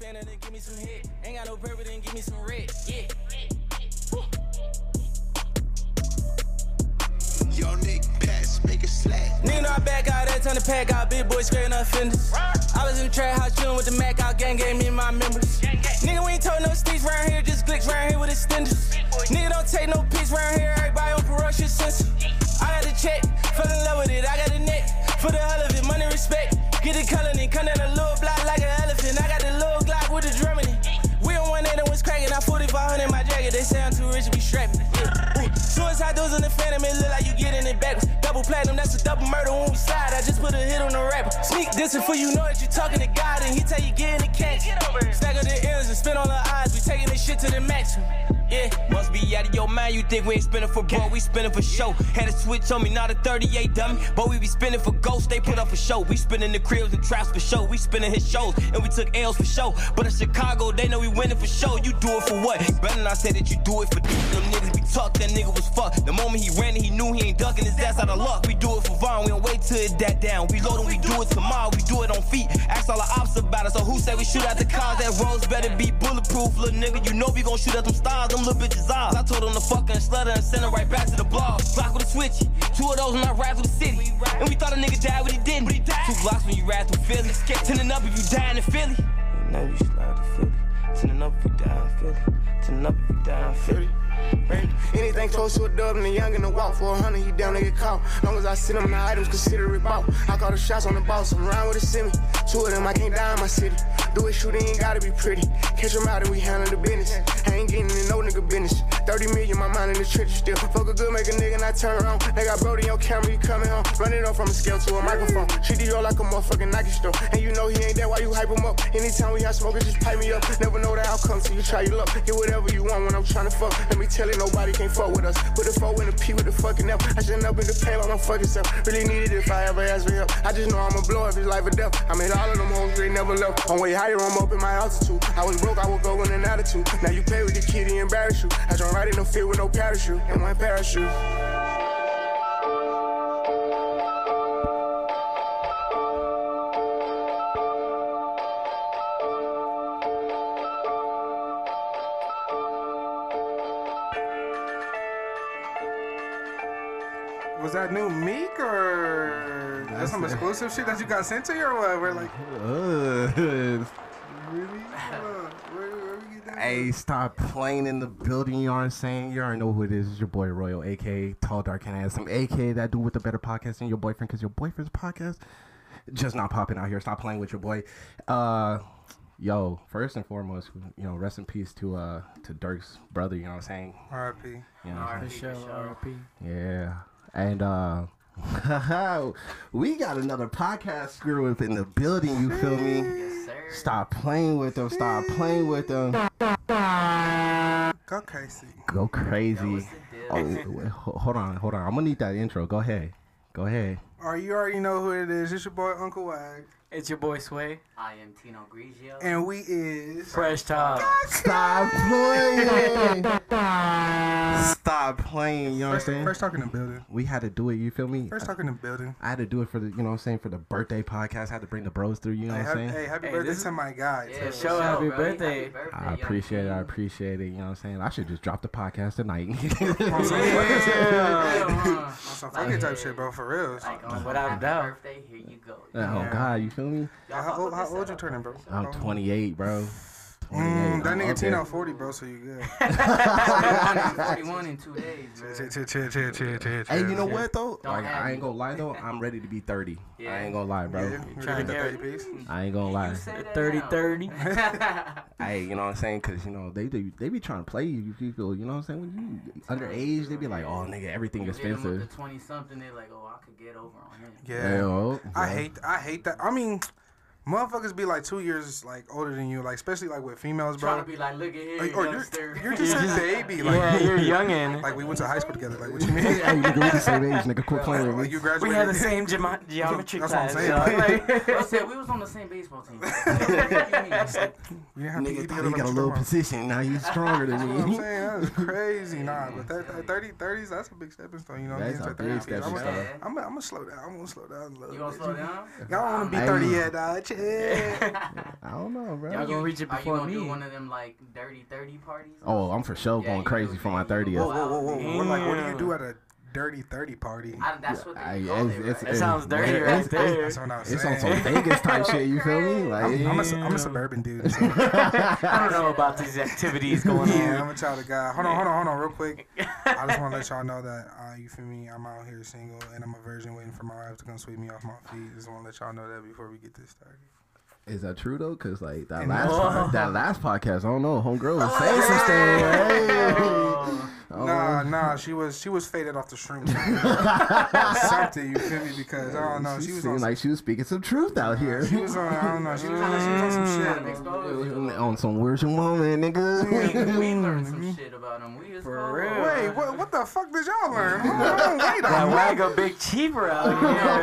fan and then give me some hit. Ain't got no purple, then give me some red. Yeah. Yo, Nick, pass, make it slack. Nigga know I back out that time to pack out, big boy scaring up fenders. I was in the trap house chillin' with the Mac out, gang gave me my members. Nigga, we ain't told no sticks round here, just glicks round here with extenders. Nigga don't take no pics round here, everybody on ferocious sensor. I got the check, fell in love with it, I got the net. For the hell of it, money respect. Get the color and come down a little block like an elephant. I got the little Glock with the drum in it. We on one that was cracking, I 4500 in my jacket, they say I'm too rich to be strapping. Yeah. Ooh. Suicide doors in the phantom, it look like you getting it backwards. Double platinum, that's a double murder when we slide. I just put a hit on the rapper. Sneak dissing for you know that you talking to God, and he tell you get in the catch. Stack up the ends and spin on the eyes, we taking this shit to the maximum. Yeah. Must be out of your mind, you think we ain't spinning for bro, we spinning for show. Had a switch on me, not a 38 dummy, but we be spinning for ghosts, they put up a show. We spinning the cribs and traps for show, we spinning his shows, and we took L's for show. But in Chicago, they know we winning for show. You do it for what? Better not say that you do it for them niggas be talk, that nigga was fucked. The moment he ran it, he knew he ain't ducking his ass out of luck. We do it for Vaughn, we don't wait till it that down. We load and we do it tomorrow, we do it on feet. Ask all the ops about it, so who said we shoot at the cars? That roads better be bulletproof, little nigga. You know we gon' shoot at them stars, them little bitches eyes. I told him to fuck and slutter and send her right back to the blog. Block with a switch, two of those when I ride through the city. And we thought a nigga died, but he didn't. Two blocks when you ride through Philly. Tending up if you dying in Philly. And now you slide to Philly. Tending up if you die in Philly. Tending up if you die in Philly. Anything close to a dub and a young and a walk for a hundred, he down to get caught. Long as I send him the items, consider it bought. I call the shots on the boss, I'm round with a semi. Two of them, I can't die in my city. Do it, shoot, ain't gotta be pretty. Catch him out and we handle the business. I ain't getting in no nigga business. 30 million, my mind in the trenches still. Fuck a good, make a nigga not turn around. They got Brody on camera, he coming home. Run it off from a scale to a microphone. Treat the yo like a motherfucking Nike store. And you know he ain't there why you hype him up. Anytime we have smoking, just pipe me up. Never know the outcome till you try your luck. Get whatever you I'm fuck. Let me tell you, nobody can't fuck with us. Put a four in the P with the fucking F. I shouldn't up in the pain by my fucking self. Really need it if I ever ask for help. I just know I'ma blow up his life or death. I made all of them hoes, they never left. On way higher, I'm up in my altitude. I was broke, I would go in an attitude. Now you play with the kitty, embarrass you. I don't right in no field with no parachute. And my parachute. Some exclusive shit that you got sent to you or what? We're like, Uh, really? Hold. Where, where we get that? hey, stop playing in the building. You know what I'm saying? You already know who it is. It's your boy Royal, aka Tall Dark and Handsome, aka that dude with the better podcast than your boyfriend, because your boyfriend's podcast just not popping out here. Stop playing with your boy. Uh, yo, first and foremost, you know, rest in peace to uh to Durk's brother. You know what I'm saying? R.I.P. You know what I'm For sure, RP. Yeah. And uh we got another podcast crew up in the building, you feel me? Yes, sir. Stop playing with them, stop playing with them. Go crazy. Go crazy. What's the deal? Oh, wait, hold on, hold on. I'm gonna need that intro. Go ahead. Go ahead. Or you already know who it is. It's your boy Uncle Wag. It's your boy Sway. I am Tino Grigio. And we is Fresh Talk. Stop playing. Stop playing. You know what I'm saying? first talking in the building. We had to do it. You feel me? First talking in the building. I had to do it for the, you know what I'm saying, for the birthday podcast. I had to bring the bros through. You know Hey, what I'm saying? hey, happy Hey, birthday is- to my guy. Yeah, too. for happy bro. birthday. Happy birthday, I appreciate it. I appreciate it. You know what I'm saying? I should just drop the podcast tonight. On some fucking- Yeah. on some fucking type shit, bro. For real. Like on oh, Without a happy doubt. birthday, here you go. oh God, you feel me? How, how, old- how old you turning, bro? I'm 28, bro. 28. Mm, that nigga up Tino there. 40, bro, so you good. 41 in two days, Hey, you know what though? Like, I ain't gonna lie though. I'm ready to be 30. I ain't gonna lie, bro. Yeah, we Trying to the get 30 piece. I ain't gonna lie. You 30 30. Hey, you know what I'm saying? Cause you know they they, they be trying to play you. You go, you know what I'm saying? When you underage, they be like, oh nigga, everything You expensive. 20 something, they like, oh, I could get over on him. Yeah. I hate I hate that. I mean, motherfuckers be like two years like older than you, like especially like with females, bro. Trying to be like, look at here, Like, or you're, you're just a baby. Like, Yeah, you're youngin'. like we went to high school together. Like what you mean? Hey, nigga, we the same age, nigga. Quit playing with like me. you graduated. We had the same gemo- geometry That's what I'm saying. Like- I said we was on the same baseball team. You like, You didn't have to Nigga eat thought together he got a like little you position. Now he's stronger than That's what I'm me. saying. That is crazy. Nah, but that, that 30, 30s, that's a big stepping stone. You know, That's getting a to 30. big stepping I'm stone. gonna- I'm gonna slow down. I'm gonna slow down a little You gonna bit. slow down? Y'all don't want to be 30 yet, dog. Chill. I don't know, bro. Y'all gonna reach it before Are you before gonna do me. one of them like dirty thirty parties? Oh, I'm for sure Yeah, going crazy for my 30th. go Whoa, whoa, whoa, whoa. What, like, what do you do mm. at a dirty 30 party? I, that's what they I- call it's- it, it's- right? That sounds dirty Yeah, right it's- there. That's what I was It's on some Vegas type shit. You feel me? Like, I'm, I'm, a, I'm a suburban dude. So. I don't know about these activities going on. yeah, I'm on. a child of God. Hold on, hold on, hold on, real quick. I just want to let y'all know that uh, you feel me. I'm out here single, and I'm a virgin, waiting for my wife to come sweep me off my feet. Just want to let y'all know that before we get this started. Is that true though? Cause like that And- last Oh. pod- that last podcast, I don't know. Homegirl was oh, saying some things. Hey. Oh. Nah, nah, she was she was faded off the shrooms. Something, you feel me? Because I don't know, she, she was seemed on. like she was speaking some truth out here. She was on. I don't know. She was on. She was on some shit. expose on some where's your woman, We, we learned some shit about him. We was For real. Wait, what? What the fuck did y'all learn? Hold on, wait That a wag a big cheaper out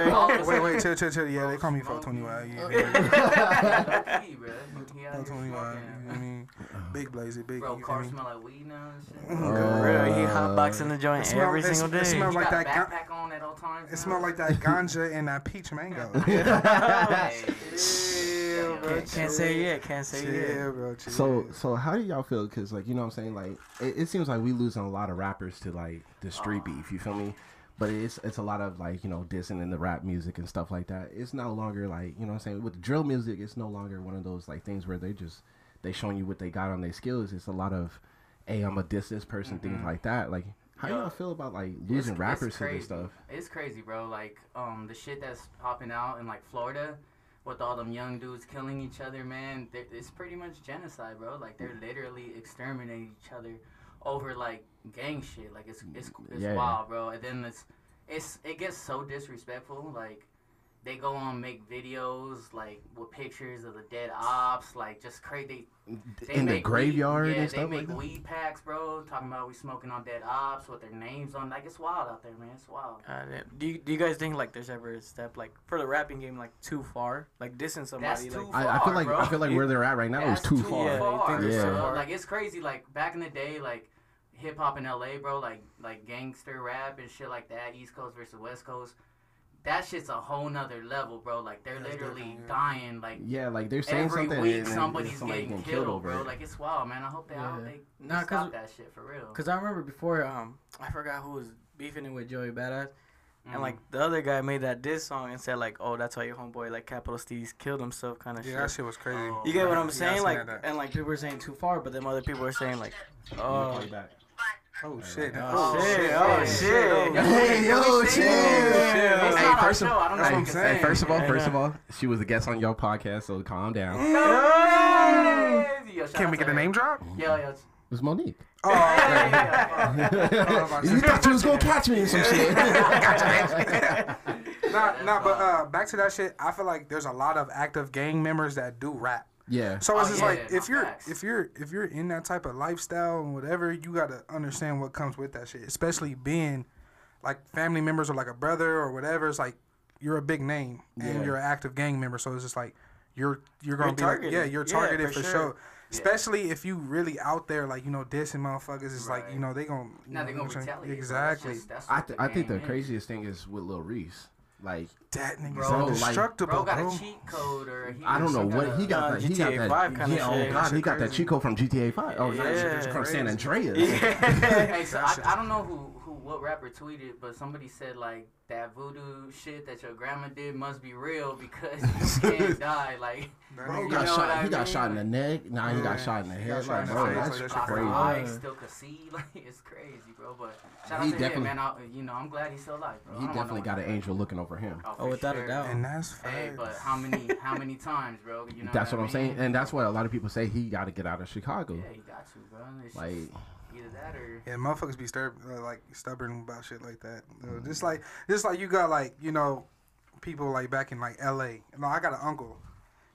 here. all of us- Wait, wait, chill, chill, chill. Yeah, they call me 421. Yeah, yeah. Low-key, bro. He out here 421. You know what I mean? Uh-huh. Big blazy, big. Bro, you car smell like weed now and shit. For real, he uh, hotboxing the joint It smell- every it- single it day. smell like that ga- backpack on at all times. It now? smelled like that ganja and that peach mango. Hey, Chill, bro. Can't, can't say yet. Can't say yet. Bro. So so how do y'all feel? Cause like you know what I'm saying like it, it seems like we losing a lot of rappers to like the street beef. You feel me? But it's it's a lot of like you know dissing in the rap music and stuff like that. It's no longer like you know what I'm saying with drill music. It's no longer one of those like things where they just they showing you what they got on their skills. It's a lot of hey I'm a diss this person things like that. Like how y'all feel about like losing it's rappers to this stuff? It's crazy, bro. Like, um, the shit that's popping out in like Florida, with all them young dudes killing each other, man. It's pretty much genocide, bro. Like they're literally exterminating each other over like gang shit. Like it's it's it's Yeah. wild, bro. And then it's it's it gets so disrespectful. Like they go on make videos like with pictures of the dead ops, like just crazy. They in the make graveyard weed, yeah, and they stuff make like that. weed packs, bro. Talking about we smoking on dead ops with their names on. Like it's wild out there, man. It's wild. Uh, do, you, do you guys think like there's ever a step like for the rapping game like too far like dissing somebody That's like too I, I feel like bro. I feel like where they're at right now is That's too far. Yeah, you far, think it's too far? Like it's crazy. Like back in the day, like hip hop in LA, bro. Like like gangster rap and shit like that. East Coast versus West Coast. That shit's a whole nother level, bro. Like they're That's literally dying. Like Yeah, like they're saying every something week, and somebody's somebody getting getting killed, over bro. it. Like it's wild, man. I hope they, I hope Yeah. they Nah, 'cause- stop that shit for real. Cause I remember before, um, I forgot who was beefing it with Joey Badass, and like the other guy made that diss song and said like, "Oh, that's why your homeboy like Capital Steez killed himself," kind of Yeah, shit. Yeah, that shit was crazy. Oh. You get what I'm saying? seen Like, and like people were saying too far, but then other people were saying like, "Oh, Oh shit. oh shit, oh shit." Hey, yo, chill. Hey, first of all, I don't know hey, you can hey, first of all, first of all, she was a guest on your podcast, so calm down. Yo, Can we get a name drop? Yeah, yo. It was Monique. Oh, Yeah, yeah, yeah. you thought you was gonna catch me in some shit. nah, nah, but uh, back to that shit. I feel like there's a lot of active gang members that do rap. Yeah. So it's Oh, just yeah, like no if you're facts. if you're if you're in that type of lifestyle and whatever, you gotta understand what comes with that shit. Especially being like family members or like a brother or whatever. It's like you're a big name and Yeah. you're an active gang member. So it's just like you're you're gonna You're be like yeah you're Yeah, targeted for for, sure. sure. Especially if you really out there like you know dissing motherfuckers. It's like you know they gonna you Now they gonna retaliate. bro. That's Exactly. just- that's I, th- the I think the is. craziest thing is with Lil Reese. Like That nigga's Bro, so like- Bro got bro. a cheat code or he I don't know what he got. uh, that, he got GTA that. 5 kinda yeah, oh shit. god, he got that cheat code from GTA Five. Oh yeah, Yeah. from San Andreas. Yeah. Hey, so I, I don't know who what rapper tweeted, but somebody said like that voodoo shit that your grandma did must be real because you can't die. Like That Bro nigga- got know shot. what I he got shot in the neck. Now he got shot in the head. Like, in the bro, face, that's like, that shit Lost crazy. his eyes, Yeah. still could see. Like it's crazy, bro. But shout He out to definitely- him, man. I, you know, I'm glad he's still alive, bro. He definitely got an to- angel looking over him. Oh, Oh, for without a doubt. And that's facts. Hey, but how many how many times, bro? You know That's what I I'm saying, and that's why a lot of people say he got to get out of Chicago. Yeah, you got to, bro. It's Like, just either that or Yeah, motherfuckers be stir- uh, like stubborn about shit like that. Uh, just like just like you got like you know people like back in like L.A. No, I got an uncle.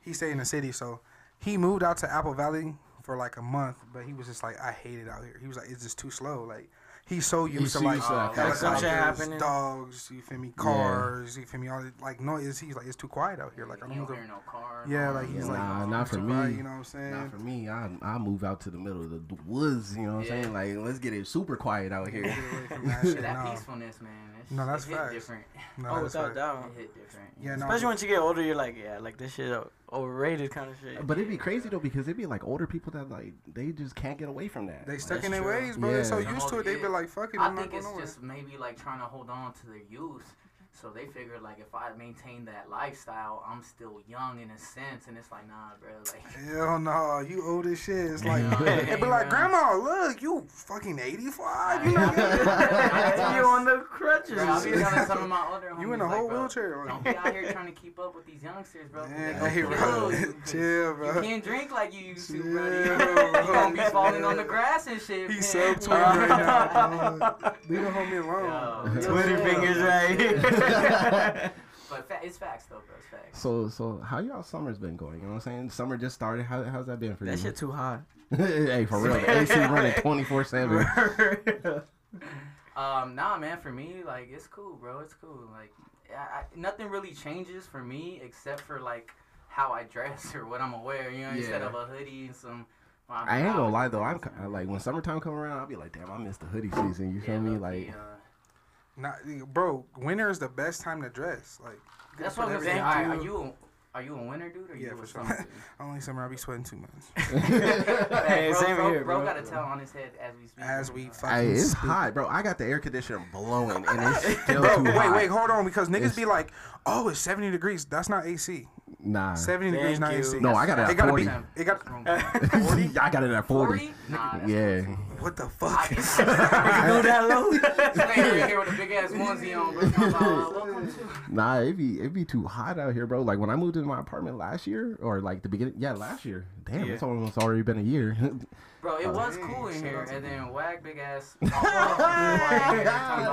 He stayed in the city, so he moved out to Apple Valley for like a month. But he was just like, I hate it out here. He was like, it's just too slow. Like he's so used He's to like used to that Oh, some shit helicopters, happening. dogs. You feel me? Cars. You feel me? All like noise. He's like, it's too quiet out here. Like I you don't don't go. no car. Yeah, like he's like, Nah, oh, not for me. quiet, you know what I'm saying? Not for me. I I move out to the middle of the, the woods. You know what I'm saying? Like, let's get it super quiet out here. Get away from that shit. that No, peacefulness, man. It's, No, that's it hit facts. different. no, Oh, that's without a facts. doubt. It hit different. Yeah, no, Especially once you get older, you're like, yeah, like this shit overrated kind of shit. But it'd be crazy though because it'd be like older people that like they just can't get away from that. They stuck That's in their true. ways, bro. They're so used to it. They be like, "Fuck it, I I'm not think going it's nowhere." just maybe like trying to hold on to their youth. So they figured like if I maintain that lifestyle, I'm still young in a sense, and it's like nah, bro. Like Hell no, you old as shit. It's like, Yeah. they be like, Grandma, look, you fucking 85. You know, you on the crutches. Bro, I'll be telling some of my older homies, you in a like, whole bro, wheelchair. Don't be out here trying to keep up with these youngsters, bro. 'cause they Man, gonna hey, bro. you. Chill, bro. You can't drink like you used to, bro. You gonna be falling on the grass and shit. He's man. sub 20 right now. Leave the homie alone. Yo, Twitter yo, fingers right right. But fa- it's facts though, bro. It's facts. So so how y'all summer's been going? You know what I'm saying? Summer just started. How how's that been for that you? That shit too hot. hey, for real. AC running 24 seven. Um, nah, man. For me, like it's cool, bro. It's cool. Like, I, I, nothing really changes for me except for like how I dress or what I'm aware. You know, instead of a hoodie and some. well, I ain't gonna lie though. I'm like when summertime come around, I'll be like, damn, I missed the hoodie season. You feel Yeah, me? low-key, Like uh, Not, bro, winter is the best time to dress. Like, that's what I'm saying. everything- are you a, are you a winter dude or Yeah, you for a sure. summer dude? Only summer I be sweating too much. Hey, bro, same bro, here, bro. bro. got a towel on his head as we speak. As we now. fucking Hey, it's speak. hot, bro. I got the air conditioner blowing, and it's still Bro, too wait, hot. wait, wait, hold on, because niggas It's- be like, "Oh, it's 70 degrees." That's not AC. Nah, 70 degrees, Thank not. AC. No, I got it at It gotta 40. be. It got. I got it at 40. 40? Nah, that's Yeah. What the fuck? Go that low. Stay here with a big ass onesie on, bro. Talking about, uh, welcome to- Nah, it be it be too hot out here, bro. Like when I moved into my apartment last year, or like the beginning, yeah, last year. Damn, it's almost already been a year. Bro, it was dang, cool in shout here, and you. then wag big ass.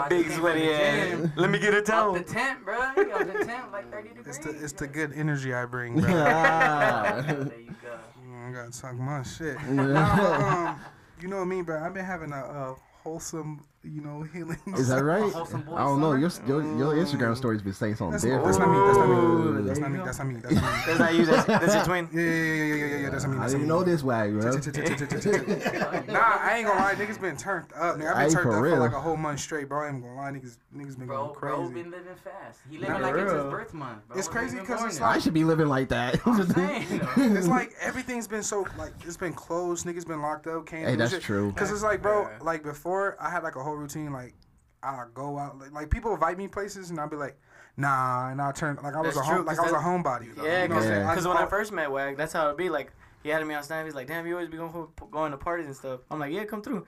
Big sweaty ass. Let me get a Up towel. the tent, bro. You Up the tent, like 30 degrees. It's the it's the good energy I bring, bro. There you go. Mm, I gotta talk my shit. um, you know what I mean, bro. I've been having a, a wholesome, you know, healing. Is that right? I don't know. Your, your your Instagram mm. stories been saying something That's, different. that's not me. That's not me. Ooh, That's there not me. That's not me. That's not me. That's not you. That's, that's your twin. Yeah, yeah, yeah, yeah, yeah, yeah, yeah. That's not me. I didn't not know this wag, bro. Nah, I ain't gonna lie, niggas been turned up. Nigga, I've Hey, been turned for up real. for like a whole month straight, bro. I ain't gonna lie, niggas, niggas been Bro, going bro, been living fast. He living like for it's his real. birth month, bro. It's crazy been 'cause born it's then. I should be living like that. I'm saying, though. It's like everything's been so like it's been closed. Niggas been locked up. Can't Hey, that's true. Cause it's like, bro, like before I had like a whole routine. Like I go out, like, like people invite me places, and I'll be like, nah, and I turn like I was That's a home, true, like 'cause I was a that- homebody. though. Yeah, You know what I'm saying? Yeah. because when I I- first met Wag, that's how it'd be. Like, he had me on Snap. He's like, "Damn, you always be going for, going to parties and stuff." I'm like, "Yeah, come through."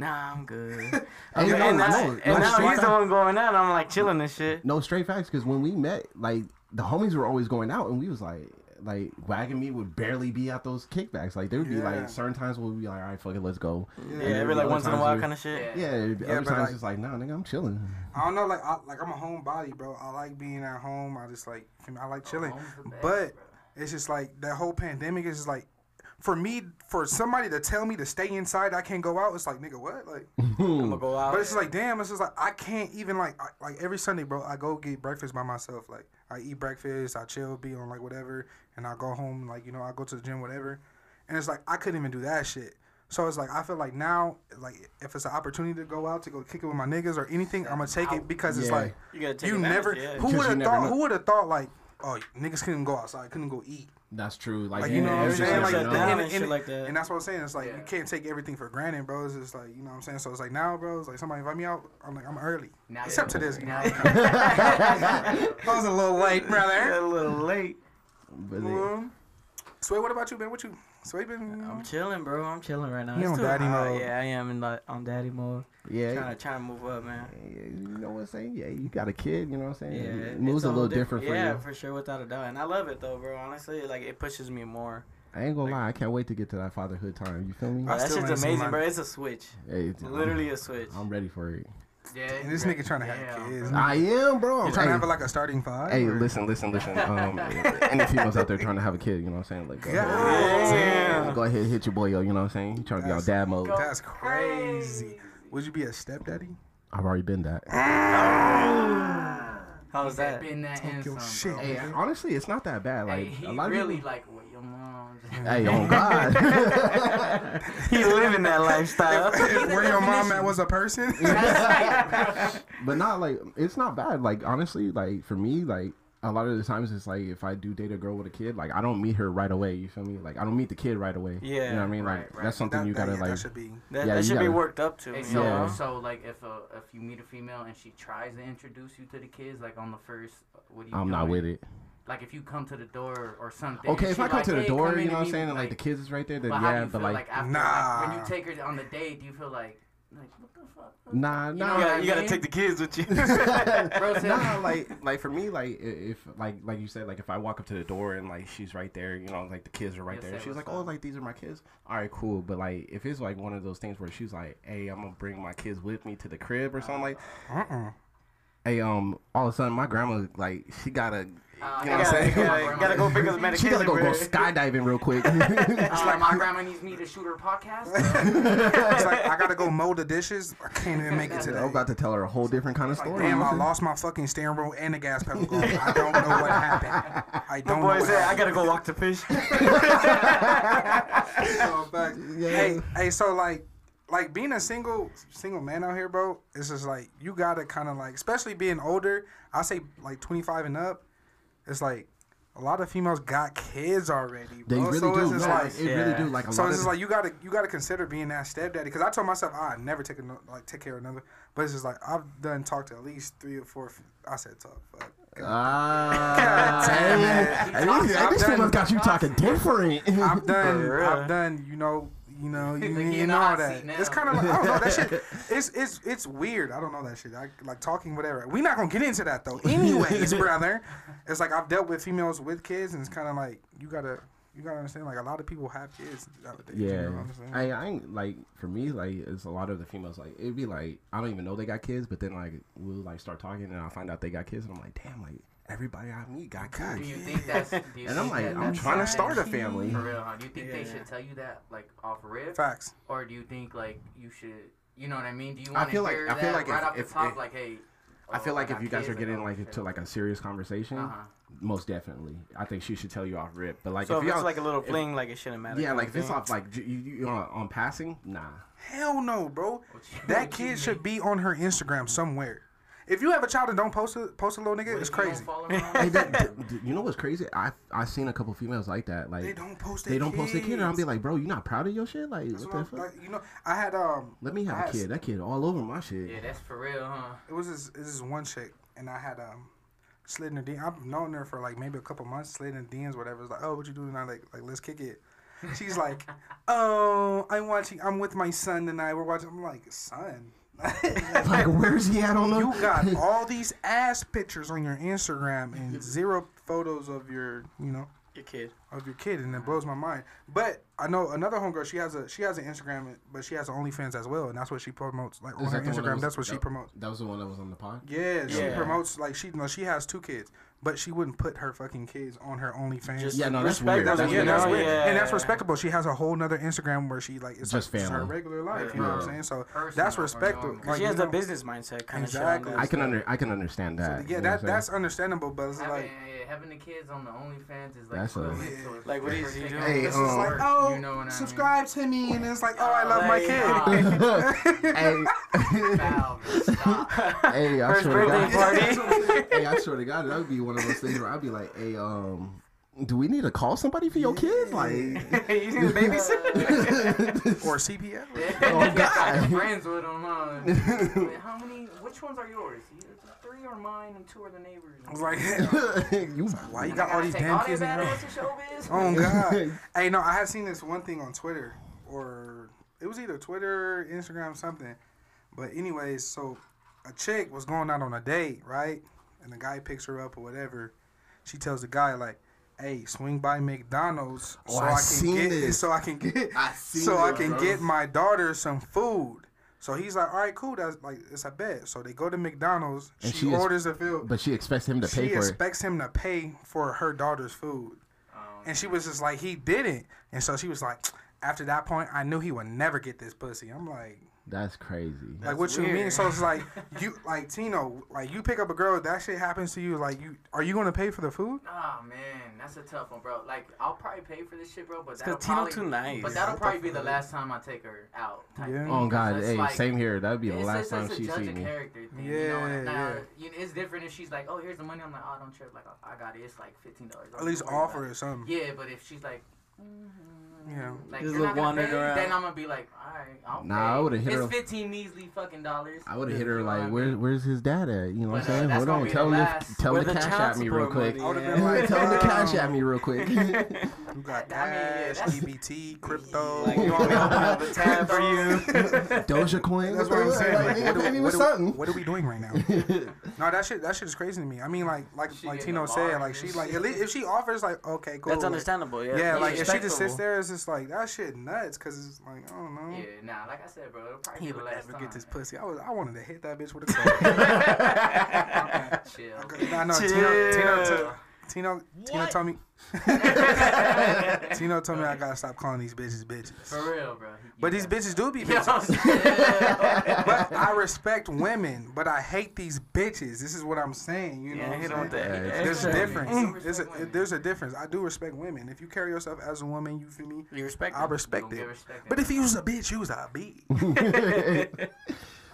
Nah, I'm good. Hey, and, no, and now, no, and now he's the one going out. I'm like chilling and shit. No straight facts, because when we met, like the homies were always going out, and we was like, like wagging me would barely be at those kickbacks. Like there would be like certain times where we'd be like, all right, fuck it, let's go. Yeah, And then every like once in a while kind of shit. Yeah. Yeah, other times like- it's like, nah, nigga, I'm chilling. I don't know, like I, like I'm a homebody, bro. I like being at home. I just like I like oh, chilling. Home's best, But bro. it's just like that whole pandemic is just like for me for somebody to tell me to stay inside, I can't go out. It's like nigga, what? Like, I'm gonna go out. but it's just like damn. It's just like I can't even like I, like every Sunday, bro. I go get breakfast by myself. Like I eat breakfast, I chill, be on like whatever, and I go home. Like you know, I go to the gym, whatever. And it's like I couldn't even do that shit. So it's like I feel like now, like if it's an opportunity to go out to go kick it with my niggas or anything, I'm gonna take it because it's Yeah. like you gotta take you advantage, never. Yeah. Who would have thought? know. Who would have thought like, oh, niggas couldn't go outside, couldn't go eat. That's true. Like, Like, you know what I'm saying? Like, down and, and and- like that. and that's what I'm saying. It's like you can't take everything for granted, bro. It's just like you know what I'm saying. So it's like now, bro. It's like somebody invite me out. I'm like I'm early. Now Except to you're- this. now I was a little late, brother. a little late. But it- Sway, what about you, man? What you? Sway been? I'm chilling, bro. I'm chilling right now. You on daddy hot. mode. Yeah, I am in like on daddy mode. yeah, Trying to trying to move up, man. yeah, you know what I'm saying? Yeah, you got a kid. You know what I'm saying? Yeah, it moves a little diff- different for yeah, you. for sure, without a doubt. And I love it though, bro. Honestly, like it pushes me more. I ain't gonna lie, I can't wait to get to that fatherhood time. You feel me? I Bro, that still shit's ain't amazing, bro. It's a switch. Hey, it's- Literally a switch. I'm ready for it. Yeah, And this nigga trying to have Yeah. kids. I am, bro. You trying hey, to have like a starting five? hey, or- listen, listen, listen. Um, any females out there trying to have a kid, you know what I'm saying? Like, go, God ahead, damn. go ahead, hit your boy, yo. You know what I'm saying? He trying to be on dad mode. That's crazy. Would you be a stepdaddy? I've already been that. How's that? Been that Talk in your shit. Hey, honestly, it's not that bad. Like Hey, he a lot of really people. like what your mom. Hey, on God. He living that lifestyle. Where your mom at was a person? but not like it's not bad. Like honestly, like for me, like a lot of the times it's like if I do date a girl with a kid, like I don't meet her right away. You feel me? Like I don't meet the kid right away. Yeah, you know what I mean? right, like right. that's something That- you gotta yeah, like. That should be. That, Yeah, that you should be gotta- worked up to. Hey, so. Yeah. so like if a if you meet a female and she tries to introduce you to the kids, like on the first, what do you? I'm not with it. Like if you come to the door or something. Okay, if I come like, to the "Hey, door, you know what I'm saying, meet," and like the kids is right there, then But how do yeah, but like, like, after, Nah. like when you take her on the date, do you feel like like what the fuck? nah, You nah. know you gotta, you gotta mean? take the kids with you. Bro said- nah, like like for me, like if like like you said, like if I walk up to the door and like she's right there, you know, like the kids are right You'll there. say, She's "What's like, oh, like these are my kids. All right, cool. But like if it's like one of those things where she's like, hey, I'm gonna bring my kids with me to the crib or something like, Uh-uh. Hey, um, all of a sudden my grandma like she gotta. Uh, You know I what I'm saying? my gotta, gotta go pick up the She gotta go go skydiving real quick. Uh, my grandma needs me to shoot her podcast. It's like I gotta go mow the dishes. I can't even make it today. I'm about to tell her a whole different kind of story. Damn, I lost my fucking steering wheel and the gas pedal. I don't know what happened. I don't know boy what said, I gotta go walk the fish. So, but, Hey, hey, so like, like being a single single man out here, bro. It's just like you gotta kind of like, especially being older. I say like 25 and up. It's like a lot of females got kids already, They bro. really so do. it's just no, like. it really Yeah. do. Like a So lot it's of just like you gotta you gotta consider being that stepdaddy because I told myself I would never take a no- like take care of another, but it's just like I've done talked to at least three or four. I said talk, fuck. Ah, damn dang. At least, at I'm least done. females got you talking different. I've done, I've done, you know, you know, you, Like, you you know hot that. It's kind of like I don't know that shit. It's it's it's weird. I don't know that shit. I like talking whatever. We're not gonna get into that though. Anyways, brother, it's like I've dealt with females with kids, and it's kind of like you gotta you gotta understand. Like a lot of people have kids nowadays. you Yeah, know what I'm? I, I ain't like for me like it's a lot of the females like it'd be like I don't even know they got kids, but then like we'll like start talking and I'll find out they got kids and I'm like damn like everybody I meet got Do you think that's? Do you And I'm like, that I'm trying to start a family. For real, huh? Do you think they Yeah. should tell you that like off rip, Facts. or do you think like you should? You know what I mean? Do you want to feel like- hear I feel that like right if- off the if- top? if- like, hey. I feel oh, like if you guys are getting oh, like shit. into like a serious conversation, Uh-huh. most definitely, I think she should tell you off rip. But like so if if you it's like a little fling, like it shouldn't matter. yeah, like of if it's off like j- you, you on, on passing, nah. Hell no, bro. That kid should be on her Instagram somewhere. If you have a child and don't post a post a little nigga, What it's if you don't crazy. follow her on Hey, Instagram? that, you know what's crazy? I I seen a couple females like that. Like They don't post. they their don't post their kid, and I'll be like, bro, you not proud of your shit? Like That's what what the I'm- fuck? like, you know, I had um. Let me I have a had- kid. That kid all over my shit. yeah, that's for real, huh? It was this, this is one chick, and I had um slid in her DM. I've known her for like maybe a couple months, slid in DMs, whatever. It's like, oh, what you doing? I like, like let's kick it. She's like, oh, I'm watching. I'm with my son tonight. We're watching. I'm like, son. Like where's he at on the? you got all these ass pictures on your Instagram and zero photos of your, you know, your kid. of your kid, and it blows my mind. But I know another homegirl. She has a she has an Instagram, but she has an OnlyFans as well, and that's what she promotes. Like on her that the that Instagram, was- that's what she promotes. That was the one that was on the pod. Yeah, she promotes like she no, she has two kids, but she wouldn't put her fucking kids on her OnlyFans. Just Yeah, no, that's respect weird. them, That's yeah, weird. that's know? weird. Yeah. and that's respectable. She has a whole nother Instagram where she like it's Just like, it's her regular life. You Yeah. know what I'm saying? So Personal that's respectable. Cause Like, she has you the know, business mindset kind Exactly. of I can under I can understand that. yeah, that that's understandable, but it's Having, like yeah, having the kids on the OnlyFans is like That's a- Yeah. to a Like, what is stripper he doing? Hey, the it's um, just like oh, you know what I mean? subscribe to me, and it's like oh, I love my Like, kid. hey, Val, stop. hey, I First swear to birthday God. party. hey, I swear to God, that would be one of those things where I'd be like, hey, um, do we need to call somebody for your kids? Like, you need a babysitter? or CPS. oh God. friends with them, huh? Wait, How many? Which ones are yours? Three are mine and two are the neighbors. I was like, you, why you got all these damn all kids in that your badass? Oh God! hey, no, I have seen this one thing on Twitter, or it was either Twitter, Instagram, something. But anyways, so a chick was going out on a date, right? And the guy picks her up or whatever. She tells the guy like, "Hey, swing by McDonald's Oh, so I I can get so I can get I so I can bro. get my daughter some food." So he's like, "All right, cool. That's like it's a bet." So they go to McDonald's. And she, she is- orders the food. but she expects him to she pay for it. expects him to pay for her daughter's food. And she was just like, he didn't. And so she was like, after that point, I knew he would never get this pussy. I'm like, That's crazy. Like what you mean? So it's like you like Tino, like you pick up a girl, that shit happens to you. Like you, are you gonna pay for the food? Oh man, that's a tough one, bro. Like I'll probably pay for this shit, bro, but It's that'll 'cause Tino probably, too nice. But that'll probably be the last time I take her out. Type Yeah. thing, Oh God, hey, like- same here. That'd be the it's, last it's, time it's a she judge see a me. character thing. you know, Yeah, and now, yeah. you know, it's different if she's like, oh, here's the money. I'm like, oh, don't trip. Like, I I got it. It's like fifteen dollars. At least offer or something. Yeah, but if she's like, mm-hmm, Yeah. like Just you're look wandering around. then I'm gonna be like, all right, I'll Nah, pay. I would've hit it's her- fifteen measly fucking dollars. I would have hit her know what I like, mean? where, where's his dad at? You know what I'm uh, saying? that's Hold on, tell the him, to, tell Where him to the Cash App me real quick. money I would've at? been like, tell him to Cash App me real quick. You got I mean, yeah, cash, EBT, crypto. Like, you want me to open up a tab for you? Dogecoin. That's what I'm saying. Like, Like, nigga, what, are, me what, with are, something. what are we doing right now? no, that shit, that shit is crazy to me. I mean, like, like, like Tino said, like she, like, at least if she offers, like, okay, cool. That's understandable. Yeah. Yeah, like if she just sits there, it's just like that shit nuts. Cause it's like I don't know. Yeah, nah, like I said, bro, it'll probably He be the would last never time. get this pussy. I was, I wanted to hit that bitch with a car. Chill. nah, no, Tino, Tino, Tino, Tino, Tino told me. Tino told me I gotta stop calling these bitches bitches. For real, bro. But these bitches do be bitches. but I respect women, but I hate these bitches. This is what I'm saying. You know, Yeah, what hit I'm him saying? that. There's a difference. Mm. There's a, there's a difference. I do respect women. If you carry yourself as a woman, you feel me? You respect I respect Don't it. respect But if you was a bitch, you was a bitch.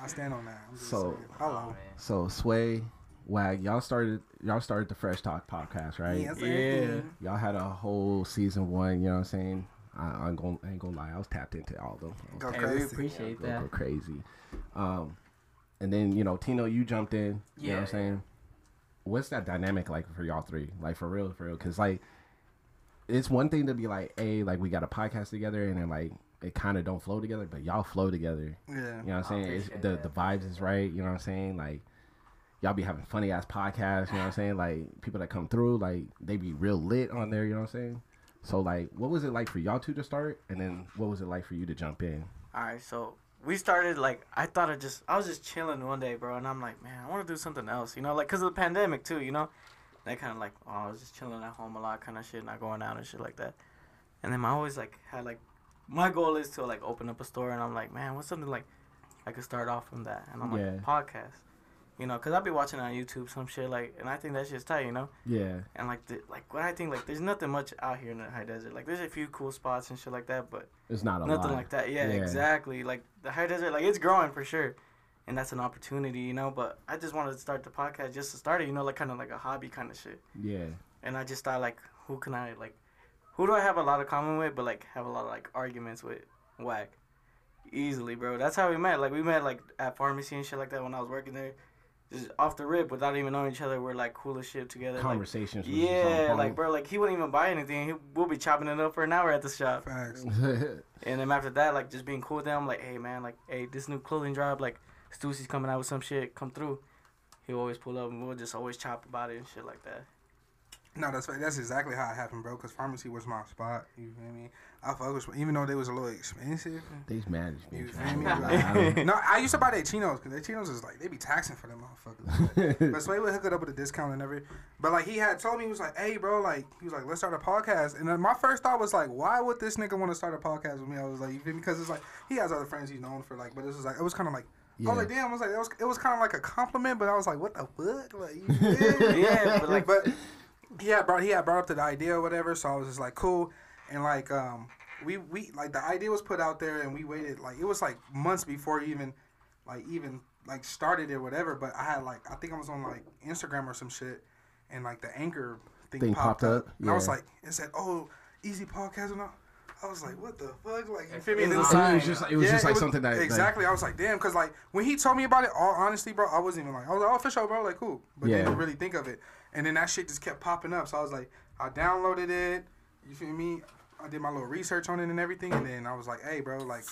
I stand on that. I'm just So- saying. Oh, hello. man. So Sway, Wag, y'all started y'all started the Fresh Talk podcast, right? Yes, I Yeah. did. Y'all had a whole season one. You know what I'm saying? I, I'm going I ain't gonna lie, I was tapped into all of them. Go Hey, we crazy. appreciate go, that. go crazy. Um, and then you know Tino, you jumped in. You know what I'm saying? What's that dynamic like for y'all three? Like for real, for real? Because like, it's one thing to be like, hey, like we got a podcast together, and then like it kind of don't flow together, but y'all flow together. Yeah. You know what I'm saying? It's, the that. the vibes is right. You know what I'm saying? Like y'all be having funny ass podcasts. You know what I'm saying? Like people that come through, like they be real lit on there. You know what I'm saying? So like, what was it like for y'all two to start, and then what was it like for you to jump in? All right, so we started like I thought of just I was just chilling one day, bro, and I'm like, man, I want to do something else, you know, like cause of the pandemic too, you know. That kind of like oh, I was just chilling at home a lot, kind of shit, not going out and shit like that. And then I always like had like my goal is to like open up a store, and I'm like, man, what's something like I could start off from that, and I'm like podcast, you know, cause I'll be watching on YouTube some shit like, and I think that shit's tight, you know. Yeah, And like, the, like what I think, like, there's nothing much out here in the high desert. Like, there's a few cool spots and shit like that, but it's not a nothing lot. like that. Yeah, Yeah. exactly. Like the high desert, like it's growing for sure, and that's an opportunity, you know. But I just wanted to start the podcast just to start it, you know, like kind of like a hobby kind of shit. Yeah, And I just thought, like, who can I like, who do I have a lot of common with, but like have a lot of like arguments with? Wag, easily, bro. That's how we met. Like we met like at pharmacy and shit like that when I was working there. Just off the rip, without even knowing each other, we're like cool as shit together. conversations. was just on yeah, like bro, like he wouldn't even buy anything. He, we'll be chopping it up for an hour at the shop. Facts. And then after that, like just being cool with them, like, hey man, like, hey, this new clothing drop, like, Stussy's coming out with some shit, come through. He'll always pull up and we'll just always chop about it and shit like that. No, that's that's exactly how it happened, bro. Cause pharmacy was my spot. You feel me? I fuck with even though they was a little expensive. They's mad at You me. feel me? Like, no, I used to buy their chinos because their chinos is like they be taxing for them motherfuckers. but Sway would hook it up with a discount and everything. But like he had told me he was like, "Hey, bro, like he was like, let's start a podcast." And then my first thought was like, "Why would this nigga want to start a podcast with me?" I was like, "You feel me?" Because it's like he has other friends he's known for like, but it was like it was kind of like. I was like, damn. I was like, it was, it was kind of like a compliment, but I was like, what the fuck? Like, you? Yeah, but like, but he had brought he had brought up the idea or whatever, so I was just like cool, and like um we we like the idea was put out there and we waited like it was like months before even like even like started it or whatever. But I had like I think I was on like Instagram or some shit, and like the anchor thing, Thing popped, popped up, up, and I was like it said oh easy podcast and all. I was like, what the fuck? Like, you feel me? It's Then- a it was just it was just like something that like, exactly. I was like, damn, because like when he told me about it, all honesty, bro, I wasn't even like, I was like, oh, for sure, bro, like cool, but Yeah. didn't really think of it. And then that shit just kept popping up, so I was like, I downloaded it. You feel me? I did my little research on it and everything, and then I was like, hey, bro, like,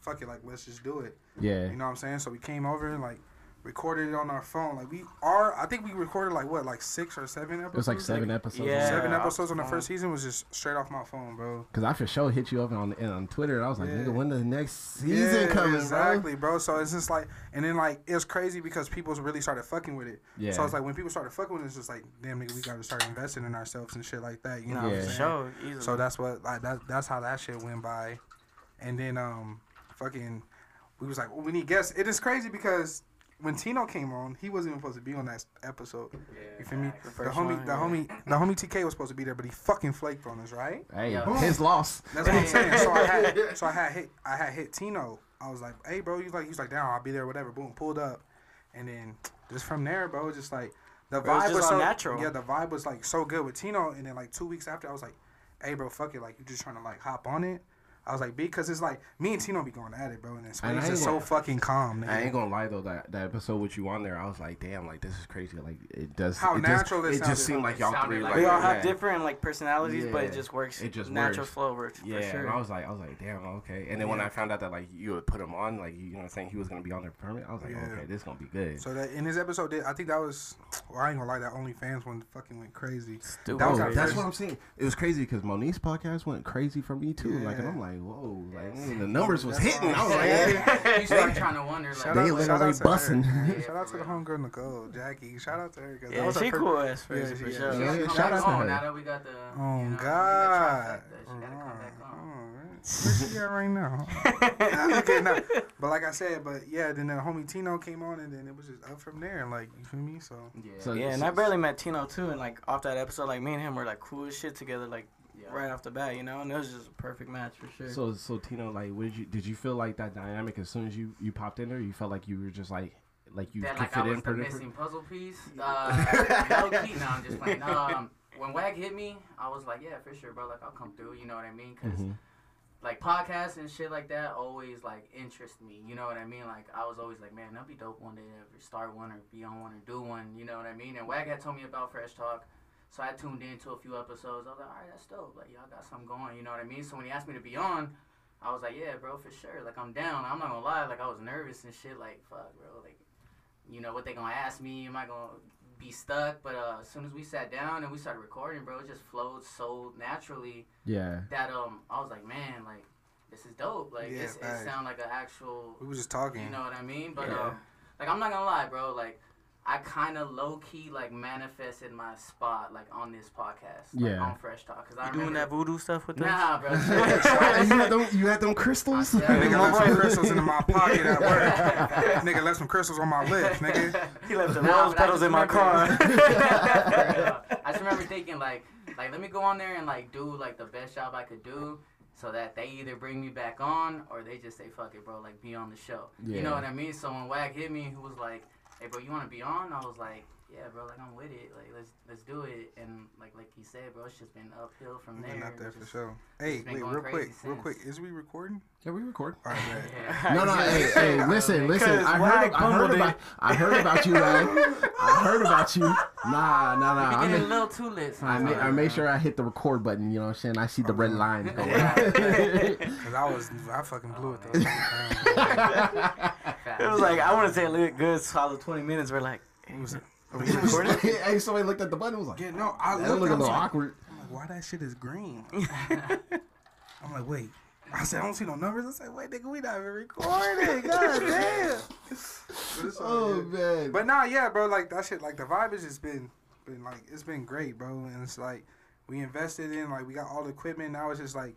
fuck it, like, let's just do it. yeah. You know what I'm saying? So we came over and like recorded it on our phone. Like we are, I think we recorded like what, like six or seven episodes. It was like seven episodes. Yeah. Seven episodes on the first season was just straight off my phone, bro. Cause I for sure hit you up on on Twitter. and I was like, Yeah. nigga, when the next season coming, bro? exactly, bro. So it's just like, and then like it was crazy because people really started fucking with it. Yeah. So it's like when people started fucking with it, it's just like, damn nigga, we got to start investing in ourselves and shit like that. You know nah, what Yeah. I'm saying? sure, easily. So that's what like that. That's how that shit went by, and then um, fucking, we was like, well, we need guests. It is crazy because when Tino came on, he wasn't even supposed to be on that episode. you feel me? The first homie, one, the yeah. homie, the homie TK was supposed to be there, but he fucking flaked on us, right? Hey, Yeah. his loss. That's what I'm saying. So I had, so I had hit, I had hit Tino. I was like, hey, bro, he's like, he's like, down, I'll be there, whatever. Boom, pulled up, and then just from there, bro, just like the Bro, it's vibe just was so natural. Yeah, the vibe was like so good with Tino, and then like two weeks after, I was like, hey, bro, fuck it, like you're just trying to like hop on it. I was like, because it's like me and Tino be going at it, bro, and it's And just so gonna- fucking calm. Nigga. I ain't gonna lie though, that that episode with you on there, I was like, damn, like this is crazy. Like it does. How it natural just, it it just seemed like y'all three. like Like, we all yeah. have different like personalities, but it just works. It just natural works. flow works. Yeah, for sure. and I was like, I was like, damn, okay. And then when I found out that like you would put him on, like you know, what I'm saying he was gonna be on there permanent, I was like, Yeah. okay, this gonna be good. So that in this episode, did- I think that was. Well, I ain't gonna lie, that OnlyFans one fucking went crazy. Stupid. That was oh, Bro, our that's what I'm saying. It was crazy because Monique's podcast went crazy for me too. Like, and I'm like, whoa, like mm, the numbers was hitting. why I was like, yeah. you start trying to wonder, like, They out, literally shout out to busting. her. Yeah, shout out to the real. homegirl Nicole, Jackie. Shout out to her. 'cause that Yeah, was her she cool ass Yeah, for yeah, sure. she- Yeah, yeah, shout out to on her. Now that we got the. Oh you know, God. trifecta, She gotta come back on. Where she at right now? okay, no. But like I said, but yeah, then the homie Tino came on, and then it was just up from there. Like you feel me? So Yeah. So- Yeah, and I barely met Tino too, and like off that episode, like me and him were like cool as shit together, like yeah. right off the bat, you know, and it was just a perfect match for sure. So, so Tino, like, what did you did you feel like that dynamic as soon as you you popped in there? You felt like you were just like like you that could like fit I in was the pretty. missing puzzle piece. Uh, low key, no, I'm just playing. Um, when Wag hit me, I was like, yeah, for sure, bro. Like I'll come through. You know what I mean? because Mhm. like podcasts and shit like that always like interest me. You know what I mean? Like I was always like, man, that'd be dope one day to ever start one or be on one or do one. You know what I mean? And Wag had told me about Fresh Talk. So I tuned into a few episodes. I was like, all right, that's dope. Like, y'all got something going. You know what I mean? So when he asked me to be on, I was like, yeah, bro, for sure. Like, I'm down. I'm not gonna lie. Like, I was nervous and shit. Like, fuck, bro. Like, you know what they gonna ask me? Am I gonna be stuck? But uh, as soon as we sat down and we started recording, bro, it just flowed so naturally Yeah. that um, I was like, man, like, this is dope. Like, Yeah, it's, it sound like an actual. we was just talking. You know what I mean? But Yeah. um, like I'm not gonna lie, bro. Like I kind of low key like manifested my spot like on this podcast, like, Yeah. on Fresh Talk, because I you doing that voodoo stuff with us? Nah, bro. you, had them, you had them crystals. I That said- nigga left some crystals in my pocket at work. Nigga left some crystals on my lips, nigga. He left the Nah, rose petals in my car. I just remember thinking like, like let me go on there and like do like the best job I could do, so that they either bring me back on or they just say fuck it, bro, like be on the show. Yeah. You know what I mean? So when Wag hit me, who was like, hey, bro, you want to be on? I was like. Yeah, bro, like I'm with it. Like let's let's do it. And like like he said, bro, it's just been uphill from there. Been out there It's for just- sure. Hey, wait, real crazy quick, real quick. Is we recording? Yeah, we record. All right, man. Yeah. No, no, hey, hey, listen, listen. I heard, I heard about, I heard about you, man. I heard about you. Nah, nah, nah. We I getting a little too lit. I sometimes, made, I made sure I hit the record button. You know what I'm saying? I see the oh, red lines going. Cause I was, I fucking blew it oh, though. It was like I want to say a li- good So solid twenty minutes. We're like, It was, it? are we recording? hey, somebody looked at the button. and Was like, yeah, no, I that looked. look I a was little like, awkward. I'm like, why that shit is green? I'm like, wait. I said, I don't see no numbers. I said, wait, nigga, we not even recording. God damn. But Oh good. man. But nah, yeah, bro. Like that shit. Like the vibe has just been, been like it's been great, bro. And it's like we invested in, like we got all the equipment. Now it's just like,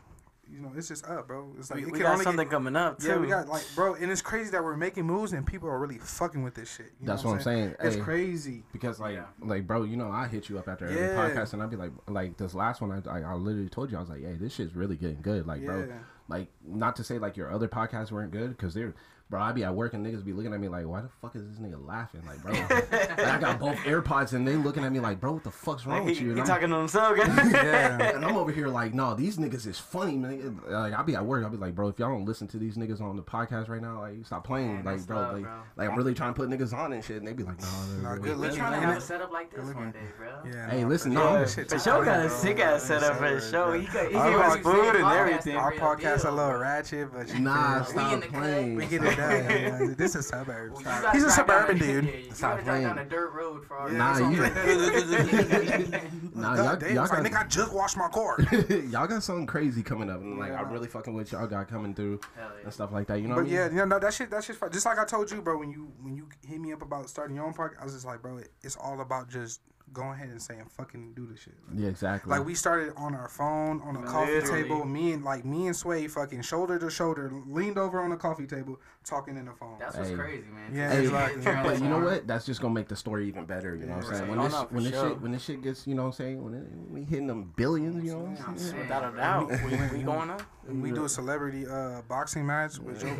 you know, it's just up, bro. It's like we it we got only something Get, coming up too. yeah, we got like, bro. And it's crazy that we're making moves and people are really fucking with this shit. You That's know what I'm saying. It's Hey, crazy. Because like, Yeah. like, bro, you know, I hit you up after every podcast, and I'd be like, like this last one, I, I, I literally told you, I was like, hey, this shit's really getting good, like, bro. Like, not to say like your other podcasts weren't good, because they're, bro, I'd be at work and niggas be looking at me like, why the fuck is this nigga laughing, like, bro? like, I got both AirPods and they looking at me like, bro, what the fuck's wrong Like, with he, you? he And I'm- talking to himself. Yeah. and I'm over here like, no, these niggas is funny, man. Like, I'll be at work, I'll be like, bro, if y'all don't listen to these niggas on the podcast right now, like, stop playing, Man, like, bro, love, like, bro. like, I'm really trying to put niggas on and shit, and they be like, no, Nah, no, good We're looking. trying to And have a it- setup like this one day, bro. Yeah. Hey, listen, for no, sure. this Shit For tight, sure, got a sick ass Yeah, setup for the show. He got, he Our gave us podcast- food and everything. Our real podcast a deal, little ratchet, but you Nah, feel me? We stop in the cut. playing. we get it done. this is suburbs. Well, He's a drive down suburban dude. Yeah, you Stop gotta drive down a dirt road for all Yeah, Nah, you- Nah, y'all, God damn, y'all it's like, got, nigga, I just washed my car. y'all got something crazy coming up, and like Yeah. I really fucking with y'all got coming through Hell yeah. and stuff like that. You know, But what I yeah, mean? yeah, no, that shit, that shit's fun. Just like I told you, bro, when you when you hit me up about starting your own park, I was just like, bro, it, it's all about just go ahead and say and fucking do the shit. Yeah, exactly. Like we started on our phone on a coffee table. Me and like me and Sway fucking shoulder to shoulder leaned over on the coffee table talking in the phone. That's what's Hey. crazy, man. Yeah, Hey, exactly. but you know what? That's just gonna make the story even better. You know what I'm saying? When Oh, this, no, for when this sure. shit, when this shit gets, you know what I'm saying? When, it, when we hitting them billions, you know what I'm saying? Without a doubt, we, we going up. we do a celebrity uh, boxing match with Joe